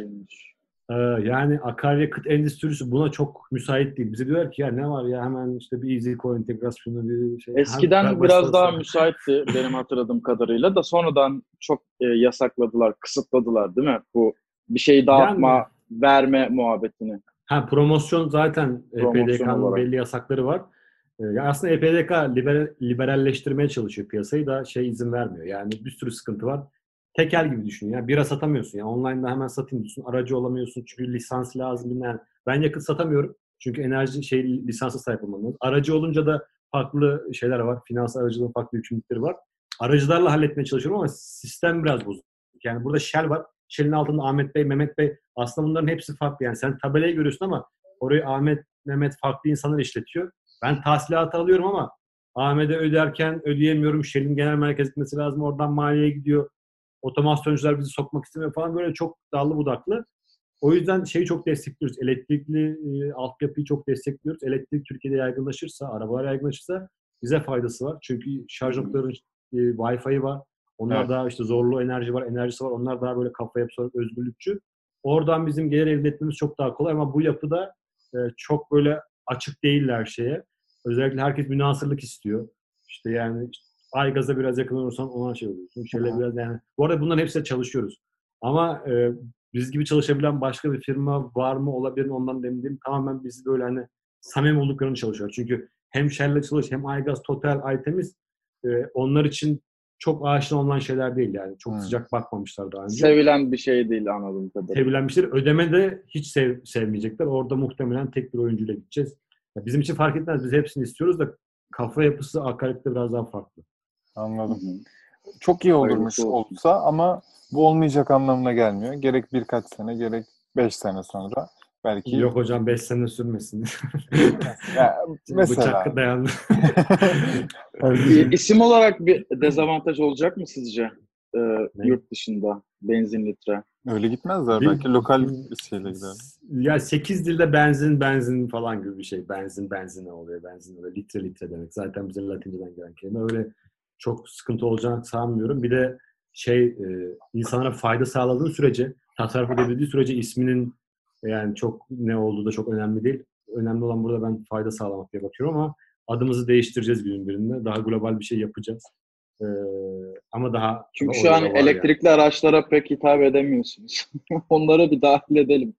ee, yani akaryakıt endüstrisi buna çok müsait değil. Bize diyorlar ki ya ne var ya hemen işte bir easy coin entegrasyonu bir şey. Eskiden Her- biraz daha müsaitti benim hatırladığım kadarıyla da sonradan çok e, yasakladılar, kısıtladılar değil mi? Bu bir şey dağıtma, Yani- verme muhabbetini. Ha promosyon zaten EPDK'nın belli yasakları var. Ee, ya aslında EPDK liberal, liberalleştirmeye çalışıyor piyasayı da şey izin vermiyor. Yani bir sürü sıkıntı var. Tekel gibi düşün ya. Bira satamıyorsun ya. Online'da hemen satayım diyorsun. Aracı olamıyorsun çünkü lisans lazım. bilmem. Ben yakıt satamıyorum. Çünkü enerji şey lisansa sahip olmam lazım. Aracı olunca da farklı şeyler var. Finans aracılığın farklı yükümlülükleri var. Aracılarla halletmeye çalışıyorum ama sistem biraz bozuk. Yani burada Shell var. Shell'in altında Ahmet Bey, Mehmet Bey. Aslında bunların hepsi farklı. Yani sen tabelayı görüyorsun ama orayı Ahmet, Mehmet farklı insanlar işletiyor. Ben tahsilatı alıyorum ama Ahmet'e öderken ödeyemiyorum. Shell'in genel merkez gitmesi lazım. Oradan maliyeye gidiyor. Otomasyoncular bizi sokmak istemiyor falan. Böyle çok dallı budaklı. O yüzden şeyi çok destekliyoruz. Elektrikli e, altyapıyı çok destekliyoruz. Elektrik Türkiye'de yaygınlaşırsa, arabalar yaygınlaşırsa bize faydası var. Çünkü şarj noktalarının e, Wi-Fi'yi var. Onlar Evet. daha işte zorlu enerji var, enerjisi var. Onlar daha böyle kafa yapısı olarak özgürlükçü. Oradan bizim gelir elde etmemiz çok daha kolay ama bu yapıda e, çok böyle açık değiller şeye. Özellikle herkes münasırlık istiyor. İşte yani işte Aygaz'a biraz yakın olursan ona şey oluyorsun. Şöyle Aha. biraz yani. Bu arada bunların hepsiyle çalışıyoruz. Ama e, biz gibi çalışabilen başka bir firma var mı olabilir mi ondan da emin değilim. Tamamen biz böyle hani samimi olduklarını çalışıyor. Çünkü hem Shell'le çalış hem Aygaz, Total, Aytemiz e, onlar için çok aşina olan şeyler değil yani. Çok Hmm. sıcak bakmamışlar daha önce. Sevilen bir şey değil anladığım kadarıyla. Sevilenmişler. Ödeme de hiç sev, sevmeyecekler. Orada muhtemelen tek bir oyuncuyla gideceğiz. Ya bizim için fark etmez. Biz hepsini istiyoruz da kafa yapısı akaryakıtta biraz daha farklı. Anladım. Hı hı. Çok iyi olurmuş Hayırlısı olsun. olsa ama bu olmayacak anlamına gelmiyor. Gerek birkaç sene gerek beş sene sonra belki Yok hocam 5 sene sürmesin. <laughs> Ya, mesela Bıçak dayandı. <laughs> İ- İsim olarak bir dezavantaj olacak mı sizce e, Ne? yurt dışında benzin litre? öyle gitmezler. Bil- Belki lokal bir şeyle gider. ya 8 dilde benzin benzin falan gibi bir şey. Benzin benzine oluyor. Benzin oluyor. Litre litre demek. Zaten bize Latinceden gelen kelime. Öyle çok sıkıntı olacağını sanmıyorum. Bir de şey e, insanlara fayda sağladığı sürece tasarruf edebildiği sürece isminin yani çok ne olduğu da çok önemli değil. Önemli olan burada ben fayda sağlamak diye bakıyorum ama adımızı değiştireceğiz günün birinde. Daha global bir şey yapacağız. Ee, ama daha Çünkü şu an var yani. elektrikli araçlara pek hitap edemiyorsunuz. <laughs> Onları bir dahil edelim.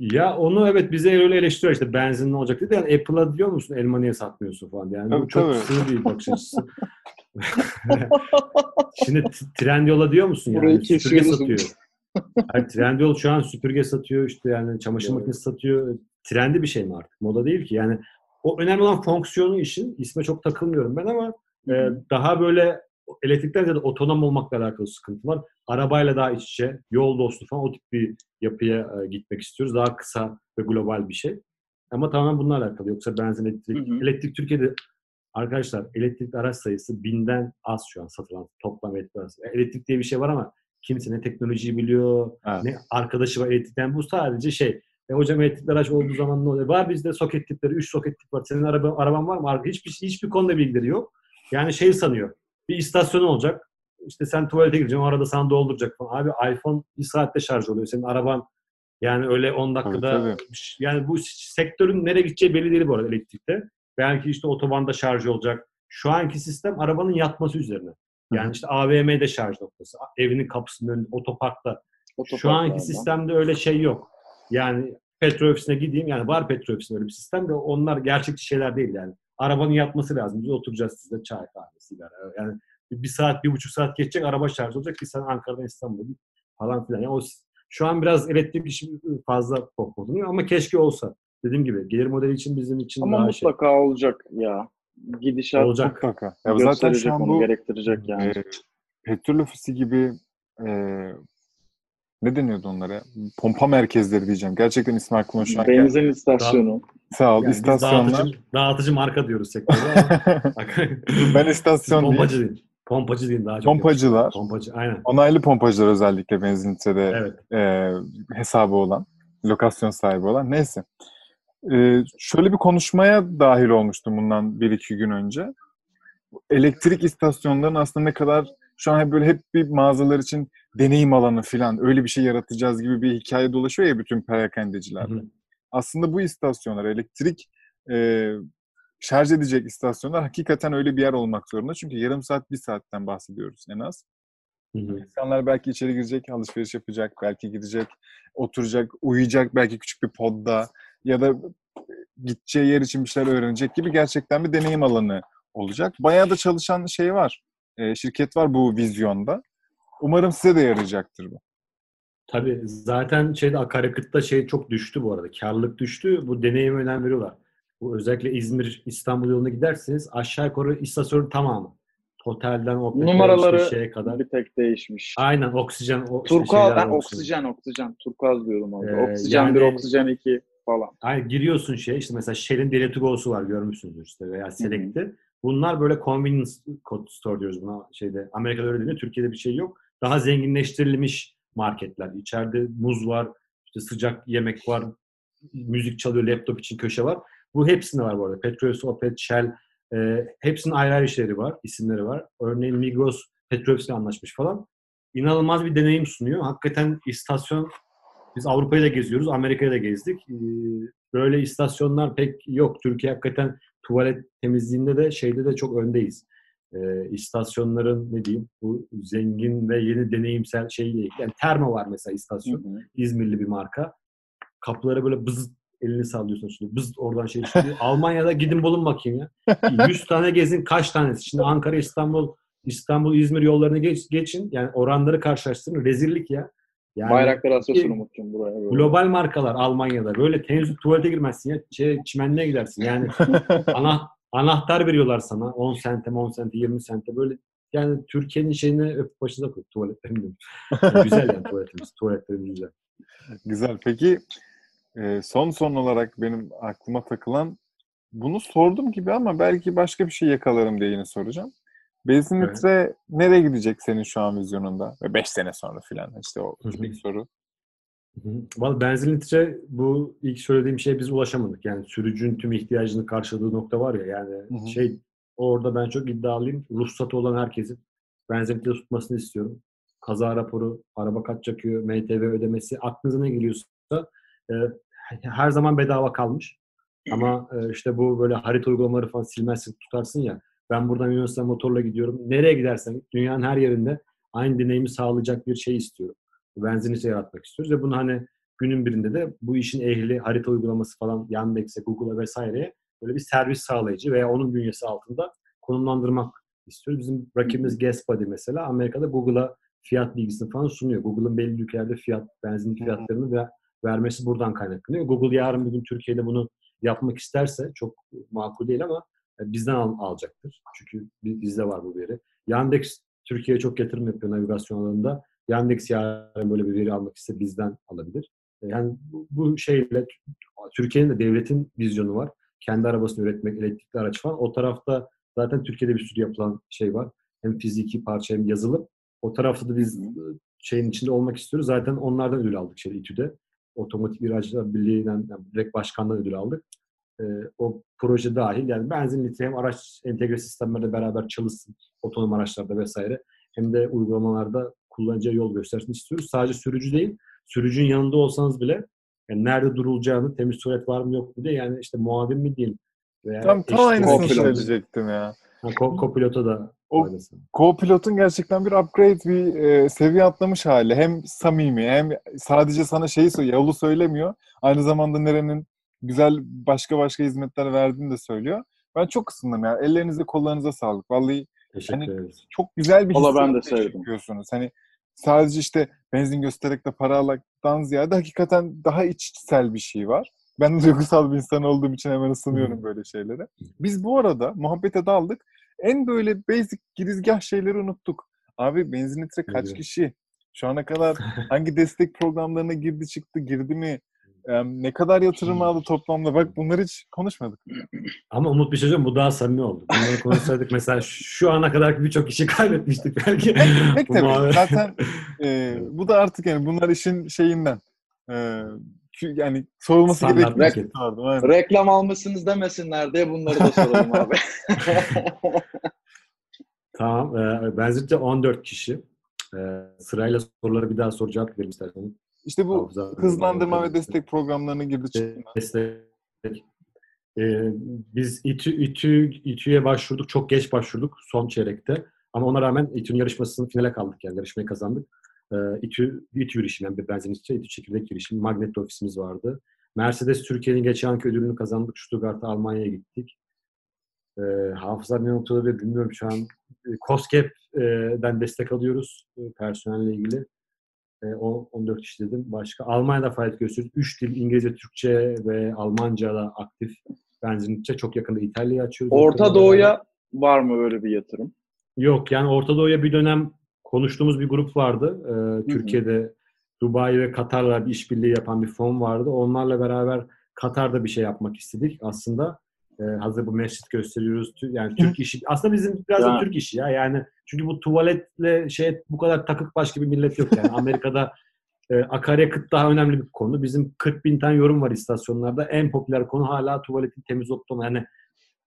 Ya onu evet bize öyle eleştiriyor işte benzin ne olacak dedi. Yani Apple'a diyor musun elma niye satmıyorsun falan. Yani bu Tabii, çok tabii. sığ bir bakış açısı. <laughs> <laughs> Şimdi Trendyol'a diyor musun yani? Burayı süpürge kesiyoruz. satıyor. Hayır, Trendyol şu an süpürge satıyor işte yani çamaşır Evet. makinesi satıyor. Trendi bir şey mi artık? Moda değil ki. Yani o önemli olan fonksiyonu işin. İsme çok takılmıyorum ben ama e, daha böyle elektrikten ziyade otonom olmakla alakalı sıkıntı var. Arabayla daha iç içe, yol dostu falan o tip bir yapıya e, gitmek istiyoruz. Daha kısa ve global bir şey. Ama tamamen bununla alakalı. Yoksa benzin, elektrik. Hı hı. Elektrik Türkiye'de arkadaşlar elektrikli araç sayısı binden az şu an satılan toplam elektrikli araç. Elektrik diye bir şey var ama kimse ne teknolojiyi biliyor, Evet. ne arkadaşı var elektrikten. Bu sadece şey. E hocam elektrikli araç olduğu zaman ne oluyor? Var bizde soket tipleri, 3 soket tip var. Senin araba, araban var mı? Hiçbir, hiçbir konuda bilgileri yok. Yani şey sanıyor. Bir istasyon olacak. İşte sen tuvalete gireceksin. O arada sana dolduracak falan. Abi iPhone bir saatte şarj oluyor. Senin araban yani öyle 10 dakikada tabii. yani bu sektörün nereye gideceği belli değil bu arada elektrikte. Belki işte otobanda şarj olacak. Şu anki sistem arabanın yatması üzerine. Yani işte AVM'de şarj noktası, evinin kapısının önünde, otoparkta. Şu anki Otoparklardan. sistemde öyle şey yok. Yani petrol ofisine gideyim. Yani var petrol ofisinde öyle bir sistem de onlar gerçekçi şeyler değil yani. Arabanın yatması lazım. Biz oturacağız sizde çay kahve sigara. Yani bir saat, bir buçuk saat geçecek araba şarj olacak ki sen Ankara'dan İstanbul'a git falan filan. Yani o, şu an biraz elektrik işi fazla pohpohlanıyor ama keşke olsa. Dediğim gibi gelir modeli için bizim için Ama daha şey. mutlaka olacak ya. Gidişat Olacak. Mutlaka. Ya zaten şu an onu bu gerektirecek yani. e, petrol ofisi gibi e, ne deniyordu onlara? Pompa merkezleri diyeceğim. Gerçekten ismi aklıma şu an geldi. Benzin istasyonu. Sağ ol. Yani biz istasyonlar. dağıtıcı, dağıtıcı marka diyoruz sektörde <laughs> ben istasyon değil. pompacı değil. Pompacı değil daha çok. Pompacılar. yakışıyor. Pompacı aynen. Onaylı pompacılar özellikle benzin litrede Evet. e, hesabı olan, lokasyon sahibi olan. Neyse. E, şöyle bir konuşmaya dahil olmuştum bundan bir iki gün önce. Elektrik istasyonlarının aslında ne kadar şu an hep böyle hep bir mağazalar için deneyim alanı falan öyle bir şey yaratacağız gibi bir hikaye dolaşıyor ya bütün Hı perakendecilerde. hı. Aslında bu istasyonlar elektrik e, şarj edecek istasyonlar hakikaten öyle bir yer olmak zorunda. Çünkü yarım saat, bir saatten bahsediyoruz en az. Hı hı. İnsanlar belki içeri girecek, alışveriş yapacak, belki gidecek, oturacak, uyuyacak belki küçük bir podda ya da gideceği yer için bir şeyler öğrenecek gibi gerçekten bir deneyim alanı olacak. Bayağı da çalışan şey var, e, şirket var bu vizyonda. Umarım size de yarayacaktır bu. Tabii zaten şeyde akaryakıtta şey çok düştü bu arada. Karlılık düştü. Bu deneyime önem veriyorlar. Bu özellikle İzmir İstanbul yoluna giderseniz aşağı yukarı istasyonun tamamı. Totalden Opet'e Numaraları işte şeye kadar. bir tek değişmiş. Aynen oksijen. O, Turkuaz, var, oksijen, oksijen. Turkuaz diyorum orada. Ee, oksijen 1, yani- oksijen 2 falan. Aynen giriyorsun şey işte mesela Shell'in Deli to Go'su var görmüşsünüzdür işte veya Select'te. Bunlar böyle convenience code store diyoruz buna şeyde. Amerika'da öyle deniyor. Türkiye'de bir şey yok. Daha zenginleştirilmiş marketler. İçeride muz var, işte sıcak yemek var, müzik çalıyor, laptop için köşe var. Bu hepsinde var bu arada. Petrobras, Opet, Shell, e, hepsinin ayrı ayrı şeyleri var, isimleri var. Örneğin Migros Petrobas'la anlaşmış falan. İnanılmaz bir deneyim sunuyor. Hakikaten istasyon biz Avrupa'yı da geziyoruz, Amerika'yı da gezdik. Ee, Böyle istasyonlar pek yok. Türkiye hakikaten tuvalet temizliğinde de şeyde de çok öndeyiz. Ee, istasyonların ne diyeyim bu zengin ve yeni deneyimsel şeyle yani Termo var mesela istasyon. Hı hı. İzmirli bir marka. Kapılara böyle bız elini sallıyorsun şimdi. Bız oradan şey çıkıyor. <laughs> Almanya'da gidin bulun bakayım ya. 100 tane gezin kaç tanesi? Şimdi Ankara, İstanbul, İstanbul, İzmir yollarını geç, geçin. Yani oranları karşılaştırın. Rezillik ya. Yani Bayraklar asıyorsun ki- Umut'cum buraya. Böyle. Global markalar Almanya'da. Böyle temizlik tuvalete girmezsin ya. Şey, çimenliğe gidersin. Yani <laughs> ana, anahtar veriyorlar sana. 10 sente, 10 sente, 20 sente. Böyle yani Türkiye'nin şeyini öpüp başına koy. Tuvaletlerini diyorum. Yani güzel yani tuvaletimiz. Tuvaletlerimiz güzel. Güzel. Peki e, son son olarak benim aklıma takılan bunu sordum gibi ama belki başka bir şey yakalarım diye yine soracağım. Benzin Evet. litre nereye gidecek senin şu an vizyonunda? Ve 5 sene sonra filan işte o tipik soru. Vallahi benzin litre bu ilk söylediğim şeye biz ulaşamadık. Yani sürücünün tüm ihtiyacını karşıladığı nokta var ya yani Hı hı. şey orada ben çok iddialıyım. Ruhsatı olan herkesin benzin litre tutmasını istiyorum. Kaza raporu, araba kaç yakıyor, MTV ödemesi aklınıza ne geliyorsa e, her zaman bedava kalmış. Ama e, işte bu böyle harita uygulamaları falan silmezsin tutarsın ya. Ben buradan Yunanistan motorla gidiyorum. Nereye gidersen dünyanın her yerinde aynı deneyimi sağlayacak bir şey istiyorum. Benzinli yaratmak istiyoruz ve bunu hani günün birinde de bu işin ehli harita uygulaması falan Yandex'e, Google'a vesaireye böyle bir servis sağlayıcı veya onun bünyesi altında konumlandırmak istiyoruz. Bizim rakibimiz GasBuddy mesela Amerika'da Google'a fiyat bilgisini falan sunuyor. Google'ın belli ülkelerde fiyat, benzinlik fiyatlarını ve vermesi buradan kaynaklanıyor. Google yarın bir gün Türkiye'de bunu yapmak isterse çok makul değil ama bizden al, alacaktır. Çünkü bizde var bu veri. Yandex Türkiye'ye çok yatırım yapıyor navigasyon alanında. Yandex yarın böyle bir veri almak ise bizden alabilir. E, yani bu, bu şeyle Türkiye'nin de devletin vizyonu var. Kendi arabasını üretmek, elektrikli araç falan. O tarafta zaten Türkiye'de bir sürü yapılan şey var. Hem fiziki parça hem yazılım. O tarafta da biz şeyin içinde olmak istiyoruz. Zaten onlardan ödül aldık şey İTÜ'de. Otomotiv İhracatçılar Birliği'nden, yani direkt başkandan ödül aldık. Ee, o proje dahil yani benzin litre hem araç entegre sistemlerde beraber çalışsın otonom araçlarda vesaire hem de uygulamalarda kullanıcıya yol göstersin istiyoruz. Sadece sürücü değil, sürücünün yanında olsanız bile yani nerede durulacağını, temiz tuvalet var mı yok mu diye yani işte muavin mi diyeyim veya tam tam aynısını söyleyecektim ya. Ha, co-pilota da o co-pilotun gerçekten bir upgrade, bir e, seviye atlamış hali. Hem samimi, hem sadece sana şeyi söylüyor, yolu söylemiyor. Aynı zamanda nerenin güzel başka başka hizmetler verdiğini de söylüyor. Ben çok ısındım ya. Ellerinize kollarınıza sağlık. Vallahi hani çok güzel bir his ben de sevdim. Hani sadece işte benzin göstererek de para almaktan ziyade hakikaten daha içsel bir şey var. Ben duygusal bir insan olduğum için hemen ısınıyorum böyle şeylere. Biz bu arada muhabbete daldık. En böyle basic girizgah şeyleri unuttuk. Abi benzin litre kaç kişi? Şu ana kadar <laughs> hangi destek programlarına girdi çıktı, girdi mi? Ne kadar yatırım aldı toplamda? Bak bunları hiç konuşmadık. Ama Umut bir şey söyleyeyim, bu daha samimi oldu. Bunları konuşsaydık mesela şu ana kadar birçok kişi kaybetmiştik belki. Pek tabii. Zaten e, bu da artık yani bunlar işin şeyinden. E, yani sorulması gerektiği Rek- Reklam almışsınız demesinler diye bunları da soralım abi. <laughs> tamam. E, Benzirce 14 kişi. E, sırayla soruları bir daha soru cevap verin isterseniz. İşte bu Hafıza, hızlandırma ve destek programlarına girdi çıktı. Destek. Ee, biz İTÜ, İTÜ, İTÜ'ye başvurduk. Çok geç başvurduk son çeyrekte. Ama ona rağmen İTÜ'nün yarışmasının finale kaldık yani. Yarışmayı kazandık. Ee, İTÜ, İTÜ girişimi yani bir benzinlikçi, İTÜ çekirdek girişimi. Magnet ofisimiz vardı. Mercedes Türkiye'nin geçen anki ödülünü kazandık. Stuttgart'a Almanya'ya gittik. Ee, hafıza ne noktada bilmiyorum şu an. COSGAP'den destek alıyoruz personelle ilgili. E, 14 kişi dedim. Başka Almanya'da faaliyet gösteriyoruz. 3 dil İngilizce, Türkçe ve Almanca da aktif benzinlikçe. Çok yakında İtalya'yı açıyoruz. Orta Doğu'ya var mı böyle bir yatırım? Yok yani Orta Doğu'ya bir dönem konuştuğumuz bir grup vardı. Ee, Türkiye'de Dubai ve Katar'la bir işbirliği yapan bir fon vardı. Onlarla beraber Katar'da bir şey yapmak istedik aslında. Ee, hazır bu mescit gösteriyoruz. Yani Türk işi. Aslında bizim biraz da Türk işi ya. Yani çünkü bu tuvaletle şey bu kadar takık başka bir millet yok yani. <laughs> Amerika'da e, akaryakıt daha önemli bir konu. Bizim 40 bin tane yorum var istasyonlarda. En popüler konu hala tuvaletin temiz olup Yani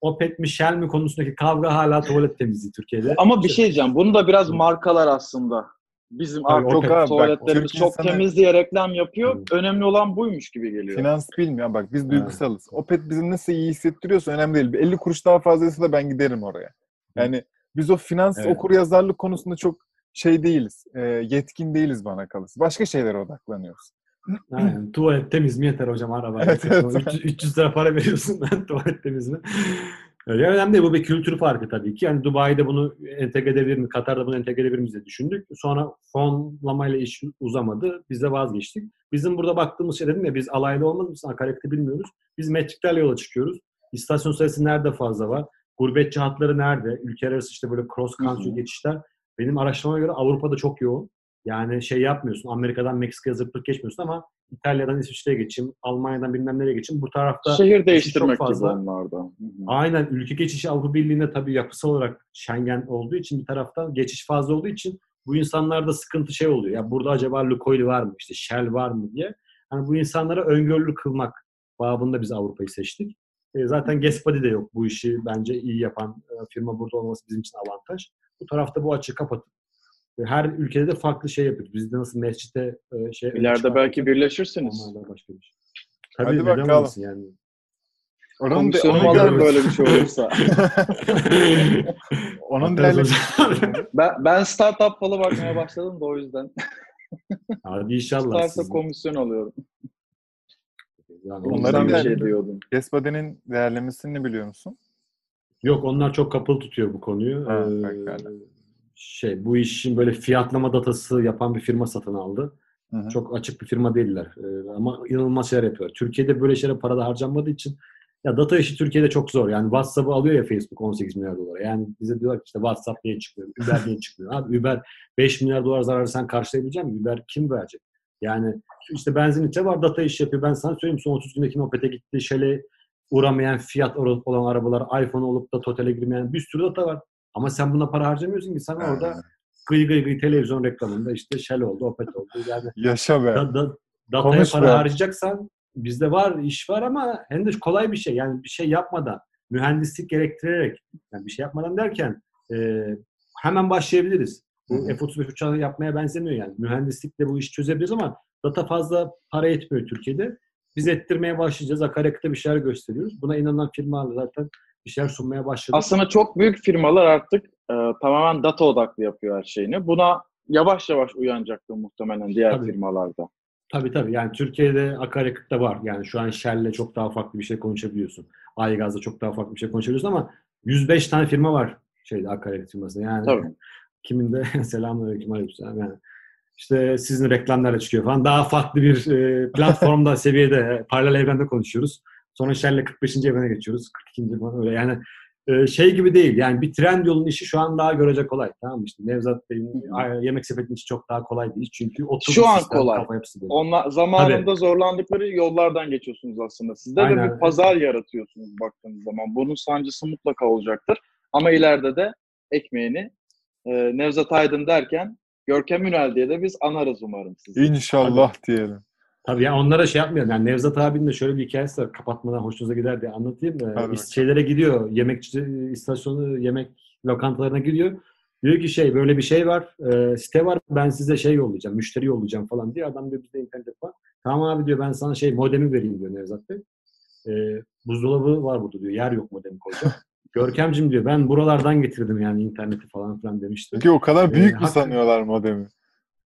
OPEC mi Shell mi konusundaki kavga hala tuvalet temizliği Türkiye'de. Ama bir şey diyeceğim. Bunu da biraz markalar aslında. Bizim artık çok abi, tuvaletlerimiz çok sana... temiz diye reklam yapıyor. Hmm. Önemli olan buymuş gibi geliyor. Finans bilmiyor. Bak biz duygusalız. Evet. Opet bizim nasıl iyi hissettiriyorsa önemli değil. 50 kuruş daha fazlaysa da ben giderim oraya. Yani biz o finans evet. okur yazarlık konusunda çok şey değiliz. E, yetkin değiliz bana kalırsa. Başka şeylere odaklanıyoruz. <clears throat> Aynen. Tuvalet temiz mi yeter hocam araba. Evet, evet. 300, 300 lira para veriyorsun ben tuvalet temiz mi? Öyle önemli değil. Bu bir kültür farkı tabii ki. Yani Dubai'de bunu entegre edebilir mi? Katar'da bunu entegre edebilir miyiz diye düşündük. Sonra fonlamayla iş uzamadı. Biz de vazgeçtik. Bizim burada baktığımız şey dedim ya biz alaylı olmadığımız için akaryakıtı bilmiyoruz. Biz metriklerle yola çıkıyoruz. İstasyon sayısı nerede fazla var? Gurbetçi hatları nerede? Ülke arası işte böyle cross country geçişler. Benim araştırmama göre Avrupa'da çok yoğun. Yani şey yapmıyorsun. Amerika'dan Meksika'ya zıplık geçmiyorsun ama İtalya'dan İsviçre'ye geçeyim, Almanya'dan bilmem nereye geçeyim. Bu tarafta şehir değiştirmek çok fazla. gibi onlarda. Aynen. Ülke geçişi Avrupa Birliği'nde tabii yapısal olarak Schengen olduğu için bir taraftan geçiş fazla olduğu için bu insanlarda sıkıntı şey oluyor. Ya burada acaba Lukoil var mı? işte Shell var mı diye. Yani bu insanlara öngörülü kılmak babında biz Avrupa'yı seçtik. E, zaten Gaspadi de yok bu işi bence iyi yapan e, firma burada olması bizim için avantaj. Bu tarafta bu açığı kapatıp her ülkede de farklı şey yapıyoruz. Bizde nasıl mescite e, şey... İleride belki birleşirsiniz. Başka bir şey. Tabii Hadi bakalım. Yani. Oranın de, Komisyonum onun, alırım görmüş. böyle bir şey olursa. <laughs> onun hocam. <laughs> ben, ben startup falı bakmaya başladım da o yüzden. <laughs> Hadi inşallah. Startup sizin. komisyon alıyorum. Yani Onların bir şey diyordum. Gesbade'nin değerlemesini biliyor musun? Yok onlar çok kapalı tutuyor bu konuyu. Ha, Ee. Şey bu işin böyle fiyatlama datası yapan bir firma satın aldı. Hı hı. Çok açık bir firma değiller. Ee, ama inanılmaz şeyler yapıyor. Türkiye'de böyle şeylere para da harcanmadığı için ya data işi Türkiye'de çok zor. Yani WhatsApp'ı alıyor ya Facebook 18 milyar dolara. Yani bize diyorlar ki işte WhatsApp niye çıkmıyor? Uber niye çıkmıyor? Abi Uber 5 milyar dolar zararı sen karşılayabilecek misin? Uber kim verecek? Yani işte benzinlikçe var data işi yapıyor. Ben sana söyleyeyim son 30 gündeki Opet'e gitti. Şele uğramayan fiyat olan arabalar, iPhone olup da Total'e girmeyen bir sürü data var. Ama sen buna para harcamıyorsun ki. Sen orada gıy gıy gıy televizyon reklamında işte Shell oldu, Opet oldu. Yani Yaşa be. da, da, dataya Konuş para harcayacaksan bizde var, iş var ama hem de kolay bir şey. Yani bir şey yapmadan, mühendislik gerektirerek, yani bir şey yapmadan derken e, hemen başlayabiliriz. Bu hı. F-35 uçağı yapmaya benzemiyor yani. Mühendislikle bu işi çözebiliriz ama data fazla para etmiyor Türkiye'de. Biz ettirmeye başlayacağız. Akaryakıta bir şeyler gösteriyoruz. Buna inanan firmalar zaten bir şeyler sunmaya başladı. Aslında çok büyük firmalar artık e, tamamen data odaklı yapıyor her şeyini. Buna yavaş yavaş uyanacaktır muhtemelen diğer Tabii. firmalarda. Tabii tabii. Yani Türkiye'de akaryakıt da var. Yani şu an Shell'le çok daha farklı bir şey konuşabiliyorsun. Aygaz'la çok daha farklı bir şey konuşabiliyorsun ama 105 tane firma var şeyde akaryakıt firmasında. Yani Tabii. kimin de <laughs> selamünaleyküm aleykümselam yani. İşte sizin reklamlarla çıkıyor falan. Daha farklı bir e, platformda <laughs> seviyede paralel evrende konuşuyoruz. Sonra Shell'le 45. evrene geçiyoruz. 42. falan öyle yani e, şey gibi değil. Yani bir trend yolun işi şu an daha görecek kolay. Tamam mı? işte Nevzat Bey'in yemek sepetinin işi çok daha kolay değil. Çünkü oturdu Şu an sistem, kolay. kafa yapısı değil. Onlar zamanında zorlandıkları yollardan geçiyorsunuz aslında. Sizde de Aynen. bir pazar yaratıyorsunuz baktığınız zaman. Bunun sancısı mutlaka olacaktır. Ama ileride de ekmeğini e, Nevzat Aydın derken Görkem Ünal diye de biz anarız umarım sizi. İnşallah diyelim. Tabii ya onlara şey yapmayalım. Yani Nevzat abinin de şöyle bir hikayesi var. Kapatmadan hoşunuza gider diye anlatayım. Ee, şeylere gidiyor. Yemekçi istasyonu, yemek lokantalarına gidiyor. Diyor ki şey böyle bir şey var. e, site var. Ben size şey yollayacağım. Müşteri yollayacağım falan diye. Adam diyor bizde internet var. Tamam abi diyor ben sana şey modemi vereyim diyor Nevzat Bey. E, buzdolabı var burada diyor. Yer yok modemi koyacağım. <laughs> Görkemcim diyor ben buralardan getirdim yani interneti falan filan demişti. Peki o kadar Ee, büyük mü haklı- sanıyorlar modemi?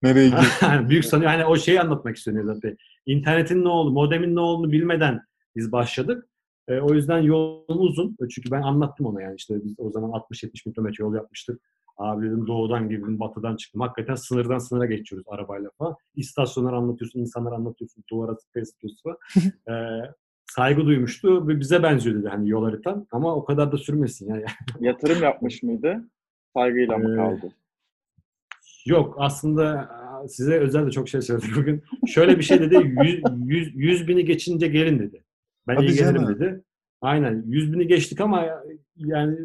Nereye <laughs> gidiyor? Büyük sanıyor. Hani o şeyi anlatmak istiyor Nevzat Bey. İnternetin ne oldu, modemin ne olduğunu bilmeden biz başladık. E, o yüzden yol uzun. E, Çünkü ben anlattım ona yani işte biz o zaman 60-70 bin kilometre yol yapmıştık. Abi dedim doğudan girdim, batıdan çıktım. Hakikaten sınırdan sınıra geçiyoruz arabayla falan. İstasyonları anlatıyorsun, insanları anlatıyorsun, duvara sıkıyorsun falan. <laughs> E, saygı duymuştu. ve Bize benziyor dedi hani yol haritan. Ama o kadar da sürmesin yani. Yatırım yapmış mıydı? Saygıyla mı Ee, kaldı? Yok aslında size özel de çok şey söyledi <laughs> bugün. Şöyle bir şey dedi. 100, 100, 100 bini geçince gelin dedi. Ben Hadi iyi gelirim canım. dedi. Aynen. 100 bini geçtik ama yani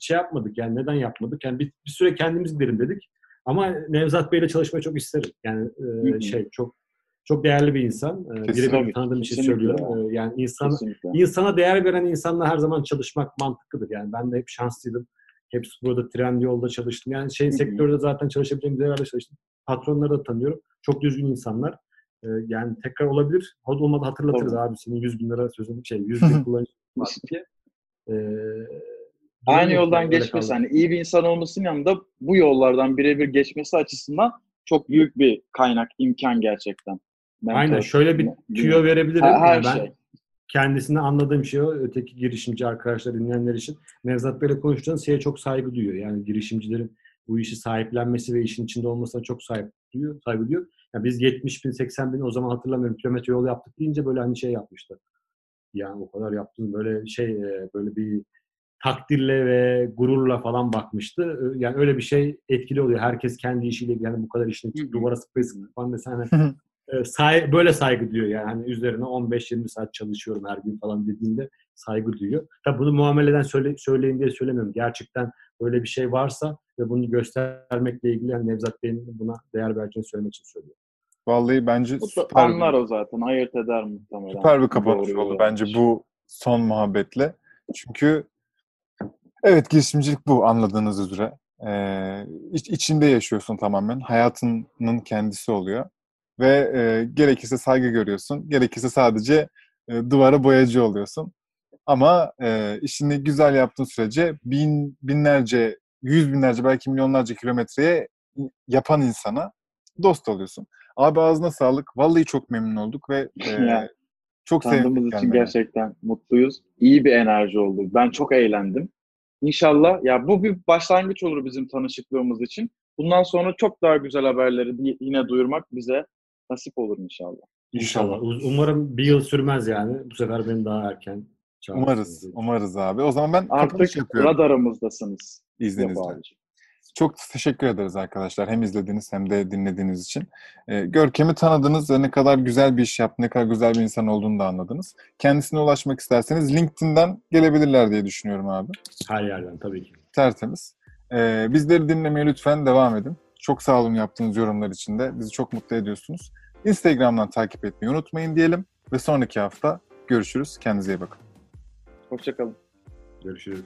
şey yapmadık. Yani neden yapmadık? Yani bir, bir süre kendimiz gidelim dedik. Ama Nevzat Bey'le çalışmayı çok isterim. Yani e, şey çok çok değerli bir insan. E, tanıdığım bir şey Kesinlikle söylüyorum. E, yani insan. İnsana değer veren insanla her zaman çalışmak mantıklıdır. Yani ben de hep şanslıydım. Hep burada trend yolda çalıştım. Yani şey sektörde zaten çalışabileceğim yerlerde çalıştım. Patronları da tanıyorum. Çok düzgün insanlar. Ee, yani tekrar olabilir. Da olmadı hatırlatırız Tabii. abi senin 100 bin lira sözün şey 100 bin kullanıcı <laughs> var diye. Ee, Aynı yoldan geçmesi, hani iyi bir insan olmasının yanında bu yollardan birebir geçmesi açısından çok büyük bir kaynak, imkan gerçekten. Aynen Mentor- şöyle bir tüyo verebilirim. Her, her Yani ben şey. Kendisine anladığım şey o. Öteki girişimci arkadaşlar, dinleyenler için. Nevzat Bey'le konuştuğunuz şeye çok saygı duyuyor. Yani girişimcilerin bu işi sahiplenmesi ve işin içinde olmasına çok sahip duyuyor, saygı duyuyor. Yani biz 70 bin, 80 bin o zaman hatırlamıyorum kilometre yol yaptık deyince böyle hani şey yapmıştı. Yani o kadar yaptım böyle şey e, böyle bir takdirle ve gururla falan bakmıştı. Yani öyle bir şey etkili oluyor. Herkes kendi işiyle yani bu kadar işin duvara sıkıp falan e, <laughs> say, böyle saygı duyuyor yani hani üzerine 15-20 saat çalışıyorum her gün falan dediğinde saygı duyuyor. Tabi bunu muameleden söyle, söyleyin diye söylemiyorum. Gerçekten böyle bir şey varsa ve bunu göstermekle ilgili yani Nevzat Bey'in buna değer vereceğini söylemek için söylüyorum. Vallahi bence süper anlar bir, o zaten. Ayırt eder muhtemelen. süper bir kapanış oldu bence bu son muhabbetle. Çünkü evet girişimcilik bu anladığınız üzere. Ee, iç- içinde yaşıyorsun tamamen. Hayatının kendisi oluyor. Ve e, gerekirse saygı görüyorsun. Gerekirse sadece e, duvara boyacı oluyorsun. Ama e, işini güzel yaptığın sürece bin, binlerce, yüz binlerce belki milyonlarca kilometreye yapan insana dost oluyorsun. Abi ağzına sağlık. Vallahi çok memnun olduk ve e, <laughs> çok sevindik için gelmene. gerçekten mutluyuz. İyi bir enerji oldu. Ben çok eğlendim. İnşallah ya bu bir başlangıç olur bizim tanışıklığımız için. Bundan sonra çok daha güzel haberleri yine duyurmak bize nasip olur inşallah. İnşallah. Umarım bir yıl sürmez yani. Bu sefer beni daha erken çağırırsınız. Umarız, umarız abi. O zaman ben Artık yapıyorum radarımızdasınız. izninizle. Çok teşekkür ederiz arkadaşlar. Hem izlediğiniz hem de dinlediğiniz için. Ee, Görkem'i tanıdınız ve ne kadar güzel bir iş yaptı, ne kadar güzel bir insan olduğunu da anladınız. Kendisine ulaşmak isterseniz LinkedIn'den gelebilirler diye düşünüyorum abi. Her yerden tabii ki. Tertemiz. Ee, bizleri dinlemeye lütfen devam edin. Çok sağ olun yaptığınız yorumlar için de. Bizi çok mutlu ediyorsunuz. Instagram'dan takip etmeyi unutmayın diyelim. Ve sonraki hafta görüşürüz. Kendinize iyi bakın. Hoşçakalın. Görüşürüz.